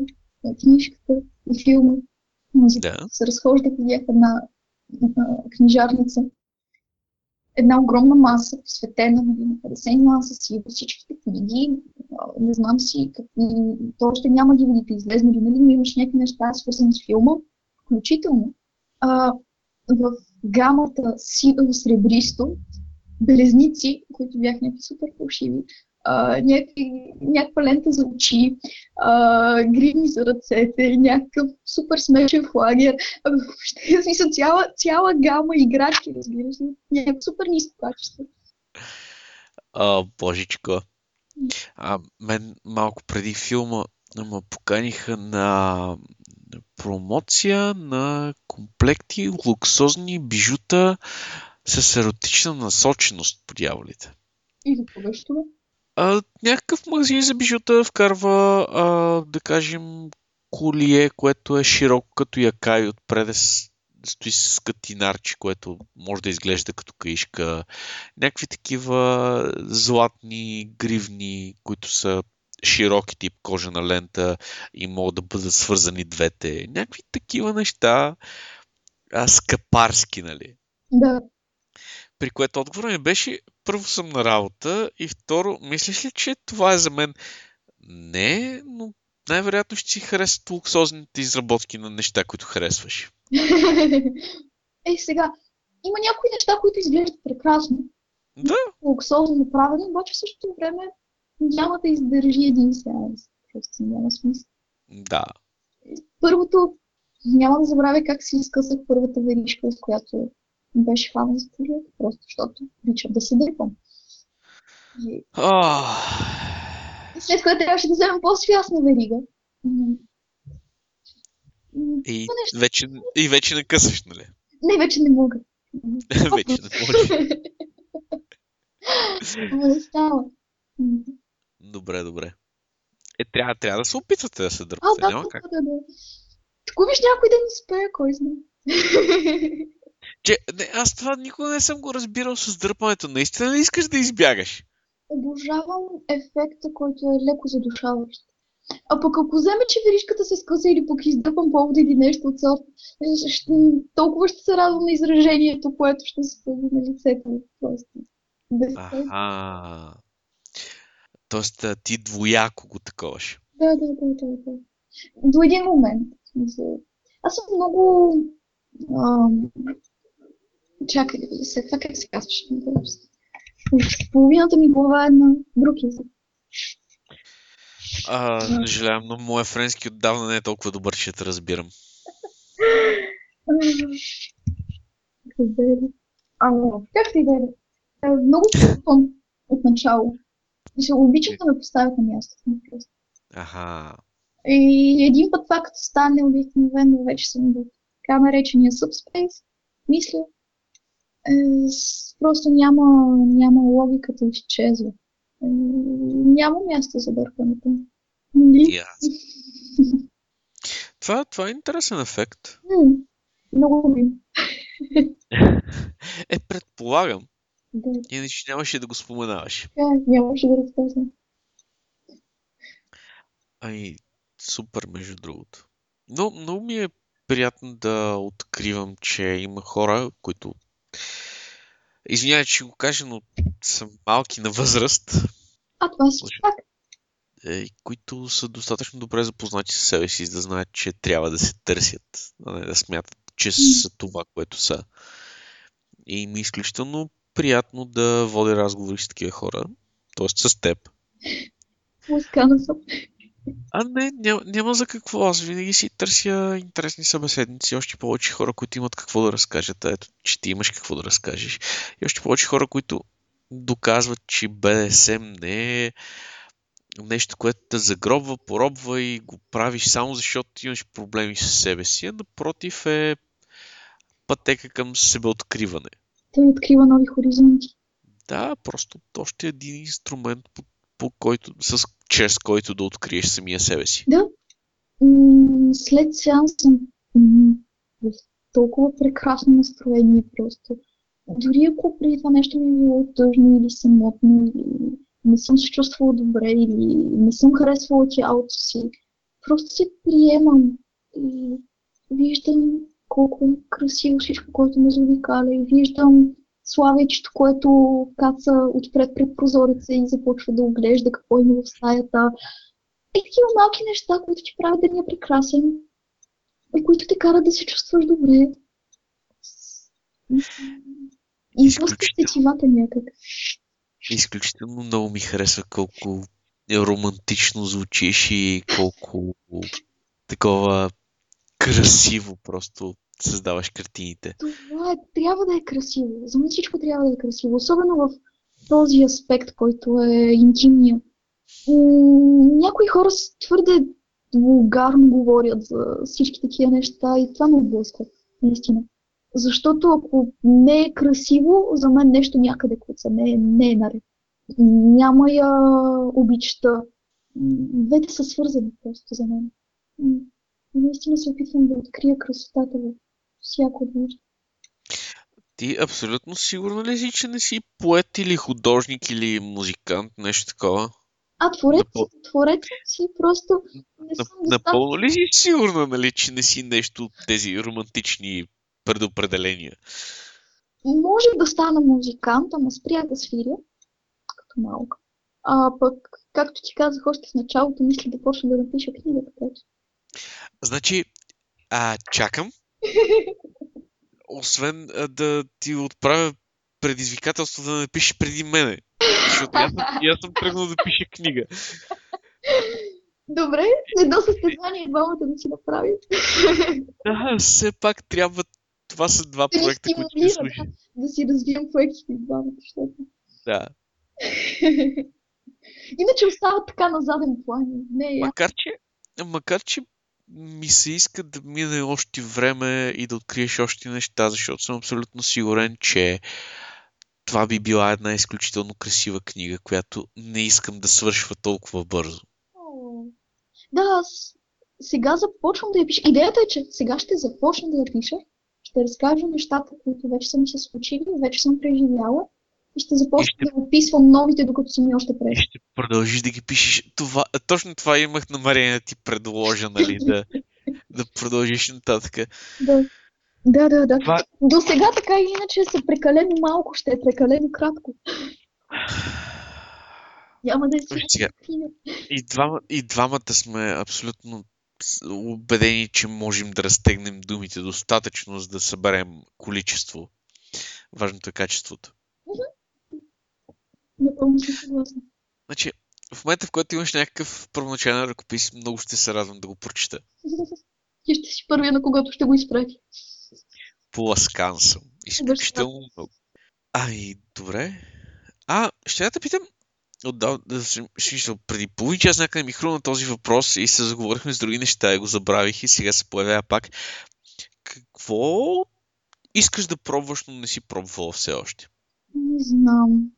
книжката и филма, Да. се разхождах и една, една книжарница. Една огромна маса, посветена на 50 нюанса си, всичките книги, не знам си, как, м, то още няма DVD-те излезнали, нали, но имаш някакви неща, свързани с филма, включително а, в гамата сиво-сребристо, белезници, които бяха някакви супер фалшиви, а, някакви, някаква лента за очи, а, гривни за ръцете, някакъв супер смешен флагер. Въобще, смисъл, цяла, цяла гама играчки, разбираш ли, някакво супер ниско качество. А, божичко. А, мен малко преди филма ме поканиха на промоция на комплекти луксозни бижута с еротична насоченост по дяволите. И какво беше това? А, някакъв магазин за бижута вкарва, а, да кажем, колие, което е широко като якай, отпред е стои с катинарче, което може да изглежда като каишка. Някакви такива златни гривни, които са широки тип кожена лента и могат да бъдат свързани двете. Някакви такива неща, а, скъпарски, нали? Да, При което отговорът ми беше, първо съм на работа и второ, мислиш ли, че това е за мен? Не, но най-вероятно ще си харесат луксозните изработки на неща, които харесваш. Ей, сега, има някои неща, които изглеждат прекрасно, Да, луксозно направени, обаче в същото време няма да издържи един сеанс. Просто няма смисъл. да. Първото, няма да забравя как си изкъсах първата веришка, с която беше фана за колията, просто защото обичам да се дърпам. И и след което трябваше да вземем по-свясна верига. И нещо- вече, и вече не късаш, нали? Не, вече не мога. вече не можеш. Ама не става. Добре, добре. Е, трябва, трябва да се опитвате да се А, дърпате. да, Няма да, как. да, да. Ако виж някой да ни спее, кой знае. Че, не, аз това никога не съм го разбирал с дърпането. Наистина ли искаш да избягаш? Обожавам ефекта, който е леко задушаващ. А пък ако вземе, че веришката се скъса или пък издъпам повода или нещо от сорт, ще, толкова ще се радвам на изражението, което ще се появи на лицето. ми. Просто. Аха. Тоест, ти двояко го таковаш. Да, да, да, да, да. До един момент. Аз съм много... Ам... Чакай, след това как се казваш? Половината ми глава е на друг език. А, съжалявам, но моя френски отдавна не е толкова добър, че те разбирам. Разбира. Ама, как ти да е? Много тон от начало. Ще обичам да ме поставят на мястото ми просто. Аха. И един път това като стане обикновено, вече съм в така наречения subspace, мисля, просто няма, няма логиката изчезва. Е, няма място за бъркането. Нали? И аз. Това, това е интересен ефект. М, Много ми. Е, предполагам. Да, Иначе нямаше да го споменаваш. така, е, нямаше да разказвам. Ай, супер, между другото. Но много ми е приятно да откривам, че има хора, които... Извинявай, че го кажа, но са малки на възраст, А това си пак. е, които са достатъчно добре запознати с себе си, да знаят, че трябва да се търсят, а не да смятат, че са това, което са. И ми е изключително приятно да водя разговори с такива хора, т.е. с теб. Мускана съм. А не, няма, няма за какво. Аз винаги си търся интересни събеседници, още повече хора, които имат какво да разкажат. А Ето, че ти имаш какво да разкажеш. И още повече хора, които доказват, че БДСМ не е нещо, което те загробва, поробва и го правиш само защото имаш проблеми с себе си. А напротив е пътека към себеоткриване. Той открива нови хоризонти. Да, просто още един инструмент, по, по който, с, чрез който да откриеш самия себе си. Да. След сеанс съм в толкова прекрасно настроение просто. Дори ако преди това нещо ми е било тъжно или самотно, или не съм се чувствала добре, или не съм харесвала тялото си, просто се приемам и виждам колко е красиво всичко, което ме заобикаля и виждам славечето, което каца отпред пред прозореца и започва да оглежда какво има в стаята. И такива малки неща, които ти правят деня прекрасен и които те карат да се чувстваш добре. И просто сетивата някак. Изключително много ми харесва колко романтично звучиш и колко такова красиво просто създаваш картините. Това е, трябва да е красиво. За мен всичко трябва да е красиво. Особено в този аспект, който е интимния. Някои хора твърде вулгарно говорят за всички такива неща и това ме отблъсква, наистина. Защото ако не е красиво, за мен нещо някъде куца, не, не е наред. Няма я обичта. Двете са свързани просто за мен. Наистина се опитвам да открия красотата в всяко нещо. Ти абсолютно сигурна ли си, че не си поет или художник или музикант, нещо такова? А творец, Напъл- творец си, просто не съм. Напълно ли си сигурна, нали, че не си нещо от тези романтични предопределения? Може да стана музикант, ама спря да свиря, като малка. А пък, както ти казах още в началото, мисля да почна да напиша книга, така че. Значи, а, чакам. Освен а, да ти отправя предизвикателство да напишеш преди мене. Защото аз аз съм тръгнал да пиша книга. Добре, едно състезание двамата да си направим. Да, все пак трябва. Това са два Да проекта, които ми служат. да си развием проектите двамата, защото. Да. Иначе остават така на заден план. Не, е Макар че, макар че ми се иска да мине още време и да откриеш още неща, защото съм абсолютно сигурен, че това би била една изключително красива книга, която не искам да свършва толкова бързо. Да, аз сега започвам да я пиша. Идеята е, че сега ще започна да я пиша, ще разкажа нещата, които вече са ми се случили, вече съм преживяла и ще започна И ще- да описвам новите, докато са ми още И пред. ще продължиш да ги пишеш. Това, точно това имах намерение да ти предложа, нали, да, да продължиш нататък. Да. Да, да, да. Това- До сега така или иначе са прекалено малко, ще е прекалено кратко. Няма да е сега, и, двама, и двамата сме абсолютно убедени, че можем да разтегнем думите достатъчно, за да съберем количество. Важното е качеството. Напълно съм съгласна. Значи, в момента, в който имаш някакъв първоначален ръкопис, много ще се радвам да го прочита. Ти ще си първия, на когото ще го изпрати. Поласкан съм. Изключително много. Ай, добре. А, ще я те питам, отдав, да, смисъл, преди половин час някъде ми хрумна този въпрос и се заговорихме с други неща и го забравих и сега се появява пак. Какво искаш да пробваш, но не си пробвала все още? Не знам.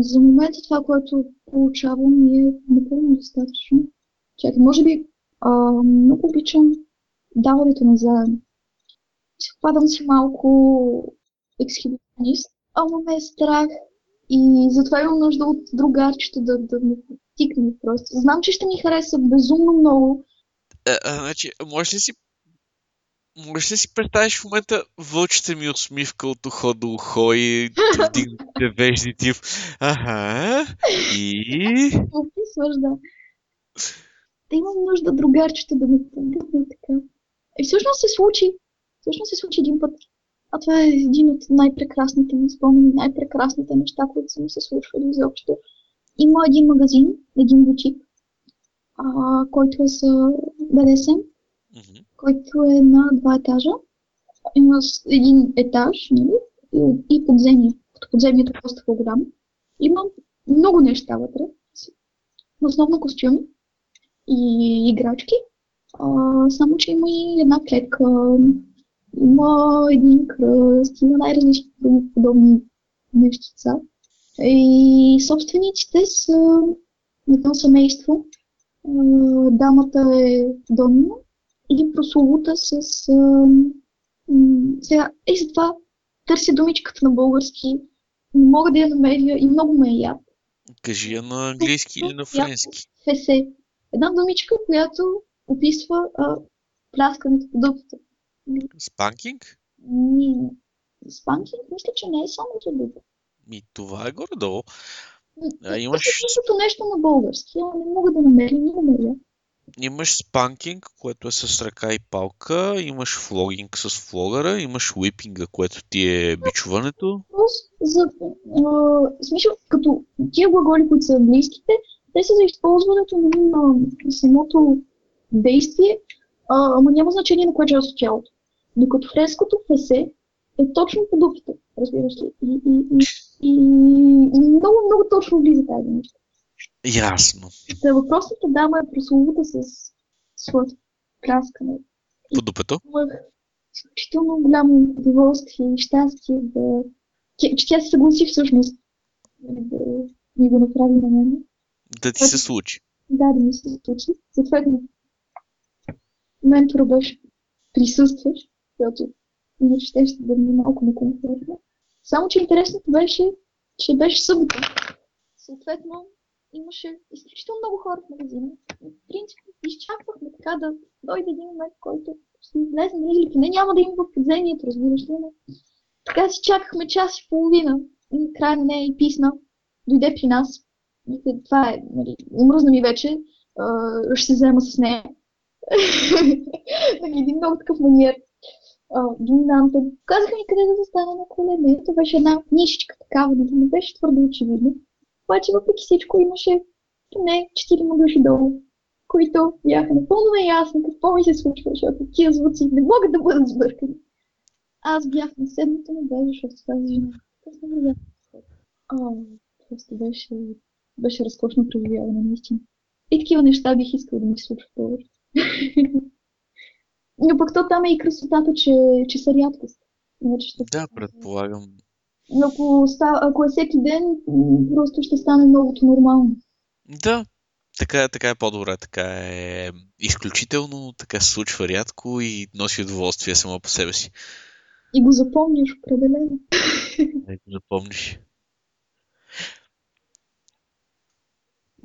За момента това, което получавам е напълно достатъчно. Чакай, може би а, много обичам даването на заем. Падам си малко ексхибиционист, ама ме е страх и затова имам нужда от другарчето да, да ме тикне просто. Знам, че ще ми хареса безумно много. А, а, значи, можеш ли си Можеш ли си представиш в момента вълчите ми усмивка от ухо до ухо и вдигнатите вежди тип Аха, и... Описваш, да. Да имам нужда другарчето да ме подгътне така. И всъщност се случи. Всъщност се случи един път. А това е един от най-прекрасните ми спомени, най-прекрасните неща, които са ми се случвали изобщо. Има един магазин, един бутик, а, който е за БДСМ, Мгм. Който е на два етажа. Има един етаж нали? и, и подземие. Подземието е доста по-голямо. Има много неща вътре. Основно костюми и играчки. А, само, че има и една клетка, има един кръст, има най-различни подобни нещица. И собствениците са едно семейство. Дамата е Домина и прословута с... А, м, сега, и затова търся думичката на български. Не мога да я намеря и много ме е яд. Кажи я на английски или на френски. Фесе. Една думичка, която описва а, пляскането по дупата. Спанкинг? Ни... Спанкинг, мисля, че не е само за дупа. Ми, това е горе-долу. А, имаш- Същото нещо на български, а не мога да намеря, не намеря. Имаш спанкинг, което е с ръка и палка, имаш флогинг с флогъра, имаш уипинга, което ти е бичуването. За... А, смисъл, като тия глаголи, които са английските, те са за използването на, на самото действие, а, ама няма значение на коя част от тялото. Докато френското фесе е точно по дупите, разбираш ли. И, и, и, и, и много, много точно влиза тази нещо. Ясно. Та въпросната дама е прословута с своето пляскане. По дупето. Изключително голямо удоволствие и щастие да... Че, че тя се съгласи всъщност нали, да ми го направи на мен. Да ти се случи. Да, да ми се случи. Съответно, ментора беше присъстваш, защото иначе ще ще да ми е малко некомфортно. Само, че интересното беше, че беше събота. Съответно, имаше изключително много хора в магазина. И, В принцип, изчаквахме така да дойде един момент, който ще излезе, или поне няма да има в подземието, разбираш ли? но Така си чакахме час и половина. И накрая на нея и писна. Дойде при нас. Вика, това е, нали, умръзна ми вече, а, ще се взема с нея. Нали, един много такъв маниер. А, доминантен. Казаха ми къде да застана на колене. Това беше една нишичка такава, нали, не беше твърде очевидно. Обаче въпреки всичко имаше поне четирима души долу, които бяха напълно наясни какво ми се случва, защото тия звуци не могат да бъдат сбъркани. Аз бях на седмото небе, защото тази жена просто не бях. О, просто беше, беше разкошно преживяване, наистина. И такива неща бих искал да ми се случват повече. Но пък то там е и красотата, че, че са рядкост. Иначе ще... Да, предполагам. Но ако, ако е всеки ден, просто ще стане многото нормално. Да, така, така е по-добре, така е изключително, така се случва рядко и носи удоволствие само по себе си. И го запомняш определено. Да го запомниш.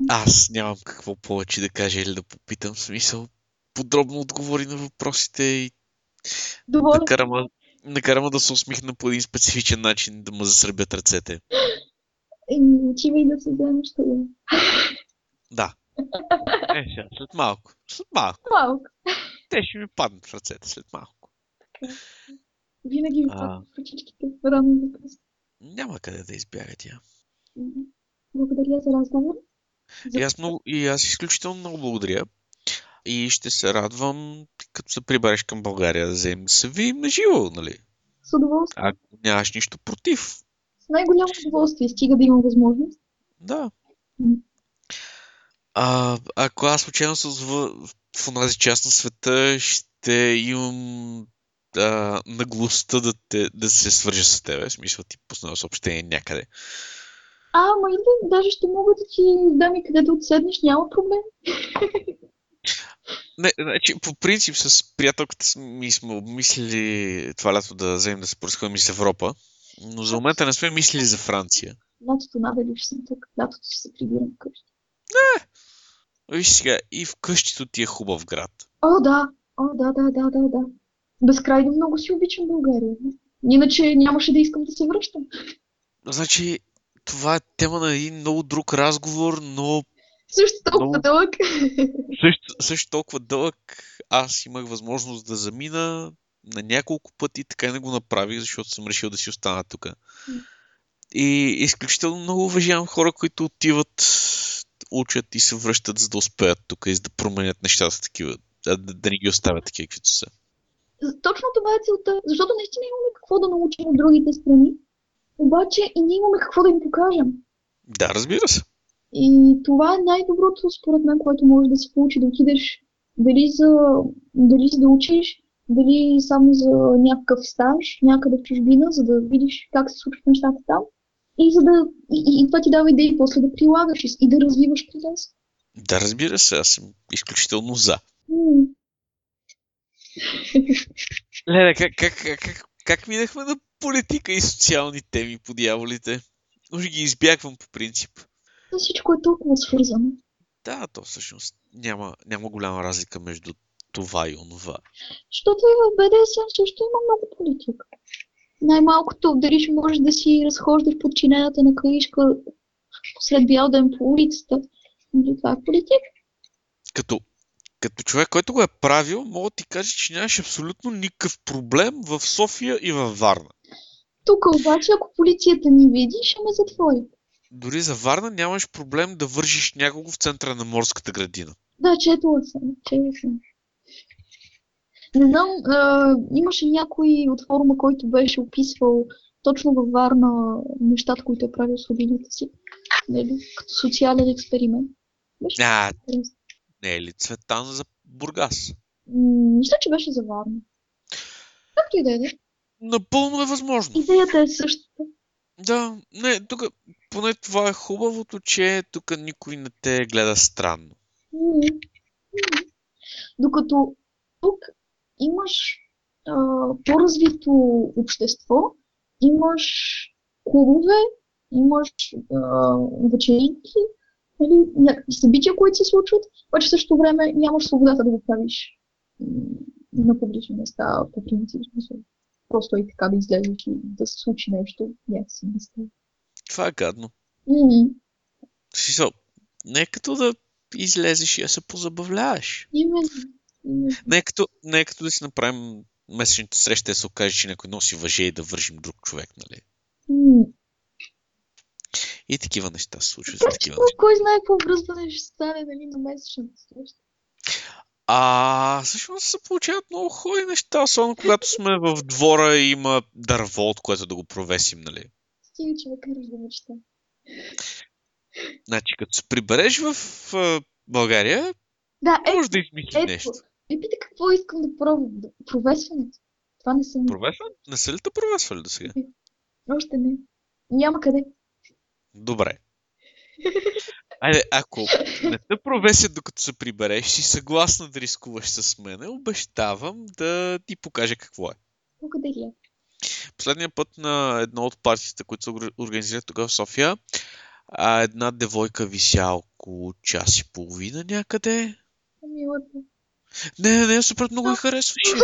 Аз нямам какво повече да кажа или да попитам. Смисъл, подробно отговори на въпросите и Доволен. Накарама, накарама да се усмихна по един специфичен начин, да му засърбят ръцете. Еми, отивай да се вземеш това. Да. Е, сега, след малко. След малко. Малко. Те ще ми паднат в ръцете след малко. Винаги ми падат ръчичките. Рано. Няма къде да избяга тя. Благодаря за разговор. За- И аз, много, и аз изключително много благодаря. И ще се радвам, като се прибереш към България, да вземем се видим на живо, нали? С удоволствие. Ако нямаш нищо против. С най-голямо удоволствие. Стига да имам възможност. Да. А, ако аз случайно се озова в онази част на света, ще имам а, наглостта да, те, да се свържа с тебе. В смисъл ти пусна съобщение някъде. А, ма идва, даже ще мога да ти дам и къде да отседнеш, няма проблем. Не, значи, по принцип с приятелката ми сме обмислили това лято да вземем да се поразходим из Европа, но за момента не сме мислили за Франция. Лятото надали ще съм тук. Лятото ще се прибирам вкъщи. Виж сега, и вкъщито ти е хубав град. О, да. О, да, да, да, да, да. Безкрайно много си обичам България. Иначе нямаше да искам да се връщам. Значи, това е тема на един много друг разговор, но Също толкова Много- дълъг. също, също толкова дълъг. Аз имах възможност да замина на няколко пъти, така и не го направих, защото съм решил да си остана тук. И изключително много уважавам хора, които отиват, учат и се връщат, за да успеят тук и за да променят нещата такива, да, да не ги оставят такива, каквито са. Точно това е целта, защото наистина имаме какво да научим от другите страни, обаче и ние имаме какво да им покажем. Да, разбира се. И това е най-доброто, според мен, което може да се получи, да отидеш дали за, дали за да учиш, дали само за някакъв стаж, някъде в чужбина, за да видиш как се случват нещата там. И, за да, и, и, това ти дава идеи после да прилагаш и, и да развиваш процес. Да, разбира се, аз съм изключително за. М. Леле, как, как, как, как, как минахме на политика и социални теми по дяволите? Може ги избягвам по принцип. Всичко е толкова свързано. Да, то всъщност няма, няма голяма разлика между това и онова. Защото и в БДСМ също има много политика. Най-малкото, дали ще можеш да си разхождаш подчинената на каишка посред бял ден по улицата. Нали, Това е политика. Като, като човек, който го е правил, мога да ти кажа, че нямаш абсолютно никакъв проблем в София и във Варна. Тук обаче, ако полицията ни види, ще ме затвори. Дори за Варна нямаш проблем да вържиш някого в центъра на морската градина. Да, четла съм. Четла съм. Не знам, а, имаше някой от форума, който беше описвал точно във Варна нещата, които е правил с родителите си. Нали, като социален експеримент. Беше А, не е ли Цветан за Бургас? М, Мисля, че беше за Варна. Както и да е. Напълно е възможно. Идеята е същата. Да, не, тук поне това е хубавото, че тук никой не те гледа странно. Докато тук имаш а, по-развито общество, имаш клубове, имаш вечеринки, нали, събития, които се случват, обаче в същото време нямаш свободата да го правиш на публични места, по принцип. Просто и така да излезеш и да се случи нещо, някакси не става. Това е гадно. В Смисъл, не е като да излезеш и да се позабавляваш. Именно. именно. Не е като, не е като да си направим месечната среща и да се окаже, че някой носи въже и да вържим друг човек, нали? М, И такива неща се случват. Такива кой- знае какво връзване ще стане нали, на месечната среща. А, всъщност се получават много хубави неща, особено когато сме в двора и има дърво, от което да го провесим, нали? Стига, че ме караш да мечта. Значи, като се прибереш в а, България, Да, е, може да измислиш ето. нещо. Е, пита какво искам да пробвам. Провесването. Това не съм. Провесва? Не са ли те провесвали до сега? Още не. Няма къде. Добре. Айде, ако не те провесят докато се прибереш, си съгласна да рискуваш с мене, обещавам да ти покажа какво е. Благодаря. Последния път на едно от партиите, които се орг- организират тогава в София, а една девойка вися около час и половина някъде. Милата. Не, не, не, супер много я харесваше.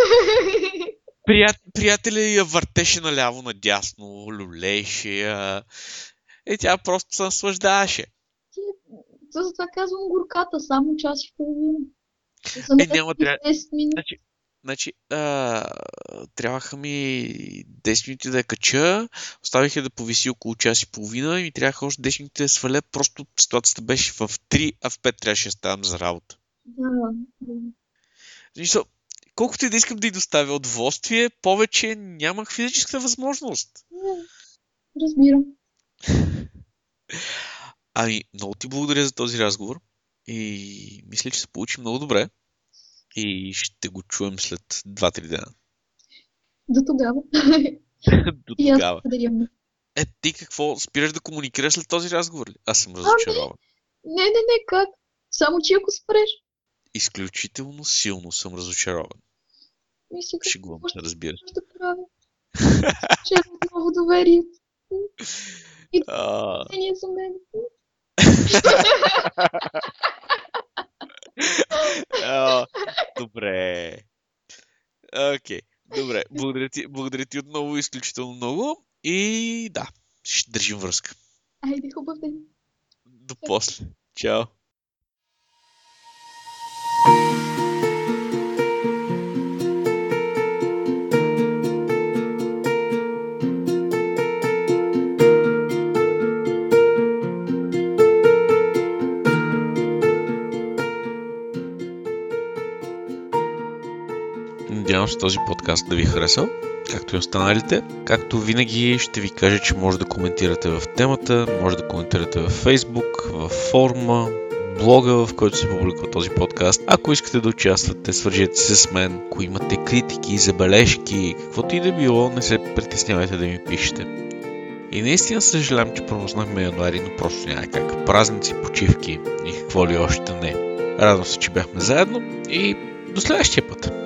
Прият, приятеля я въртеше наляво надясно, люлеше я. И тя просто се наслаждаваше. То затова казвам горката, само час и половина. Е, няма, трябва- 10 минути. Значи, значи а, трябваха ми 10 минути да я кача, оставих я да повиси около час и половина и ми трябваха още 10 минути да я сваля, просто ситуацията беше в 3, а в 5 трябваше да ставам за работа. Да, да. Колкото и да искам да й доставя удоволствие, повече нямах физическа възможност. Разбирам. Ами, много ти благодаря за този разговор и мисля, че се получи много добре и ще го чуем след 2-3 дена. До тогава. До И тогава. Е, ти какво? Спираш да комуникираш след този разговор ли? Аз съм разочарован. Не, не, не, как? Само, че ако спреш. Изключително силно съм разочарован. Мисля, Шегувам се, разбира ще правя? Че е отново доверие. А, Не е за мен. А, добре. Окей. Добре. Благодаря ти, благодаря ти отново изключително много. И да, ще държим връзка. Айде, хубав ден. До после. Чао. Надявам се този подкаст да ви е харесал, както и останалите. Както винаги ще ви кажа, че може да коментирате в темата, може да коментирате в Facebook, в форума, блога, в който се публикува този подкаст. Ако искате да участвате, свържете се с мен. Ако имате критики, забележки, каквото и да било, не се притеснявайте да ми пишете. И наистина съжалявам, че пропуснахме януари, но просто няма как. Празници, почивки и какво ли още не. Радвам се, че бяхме заедно и до следващия път.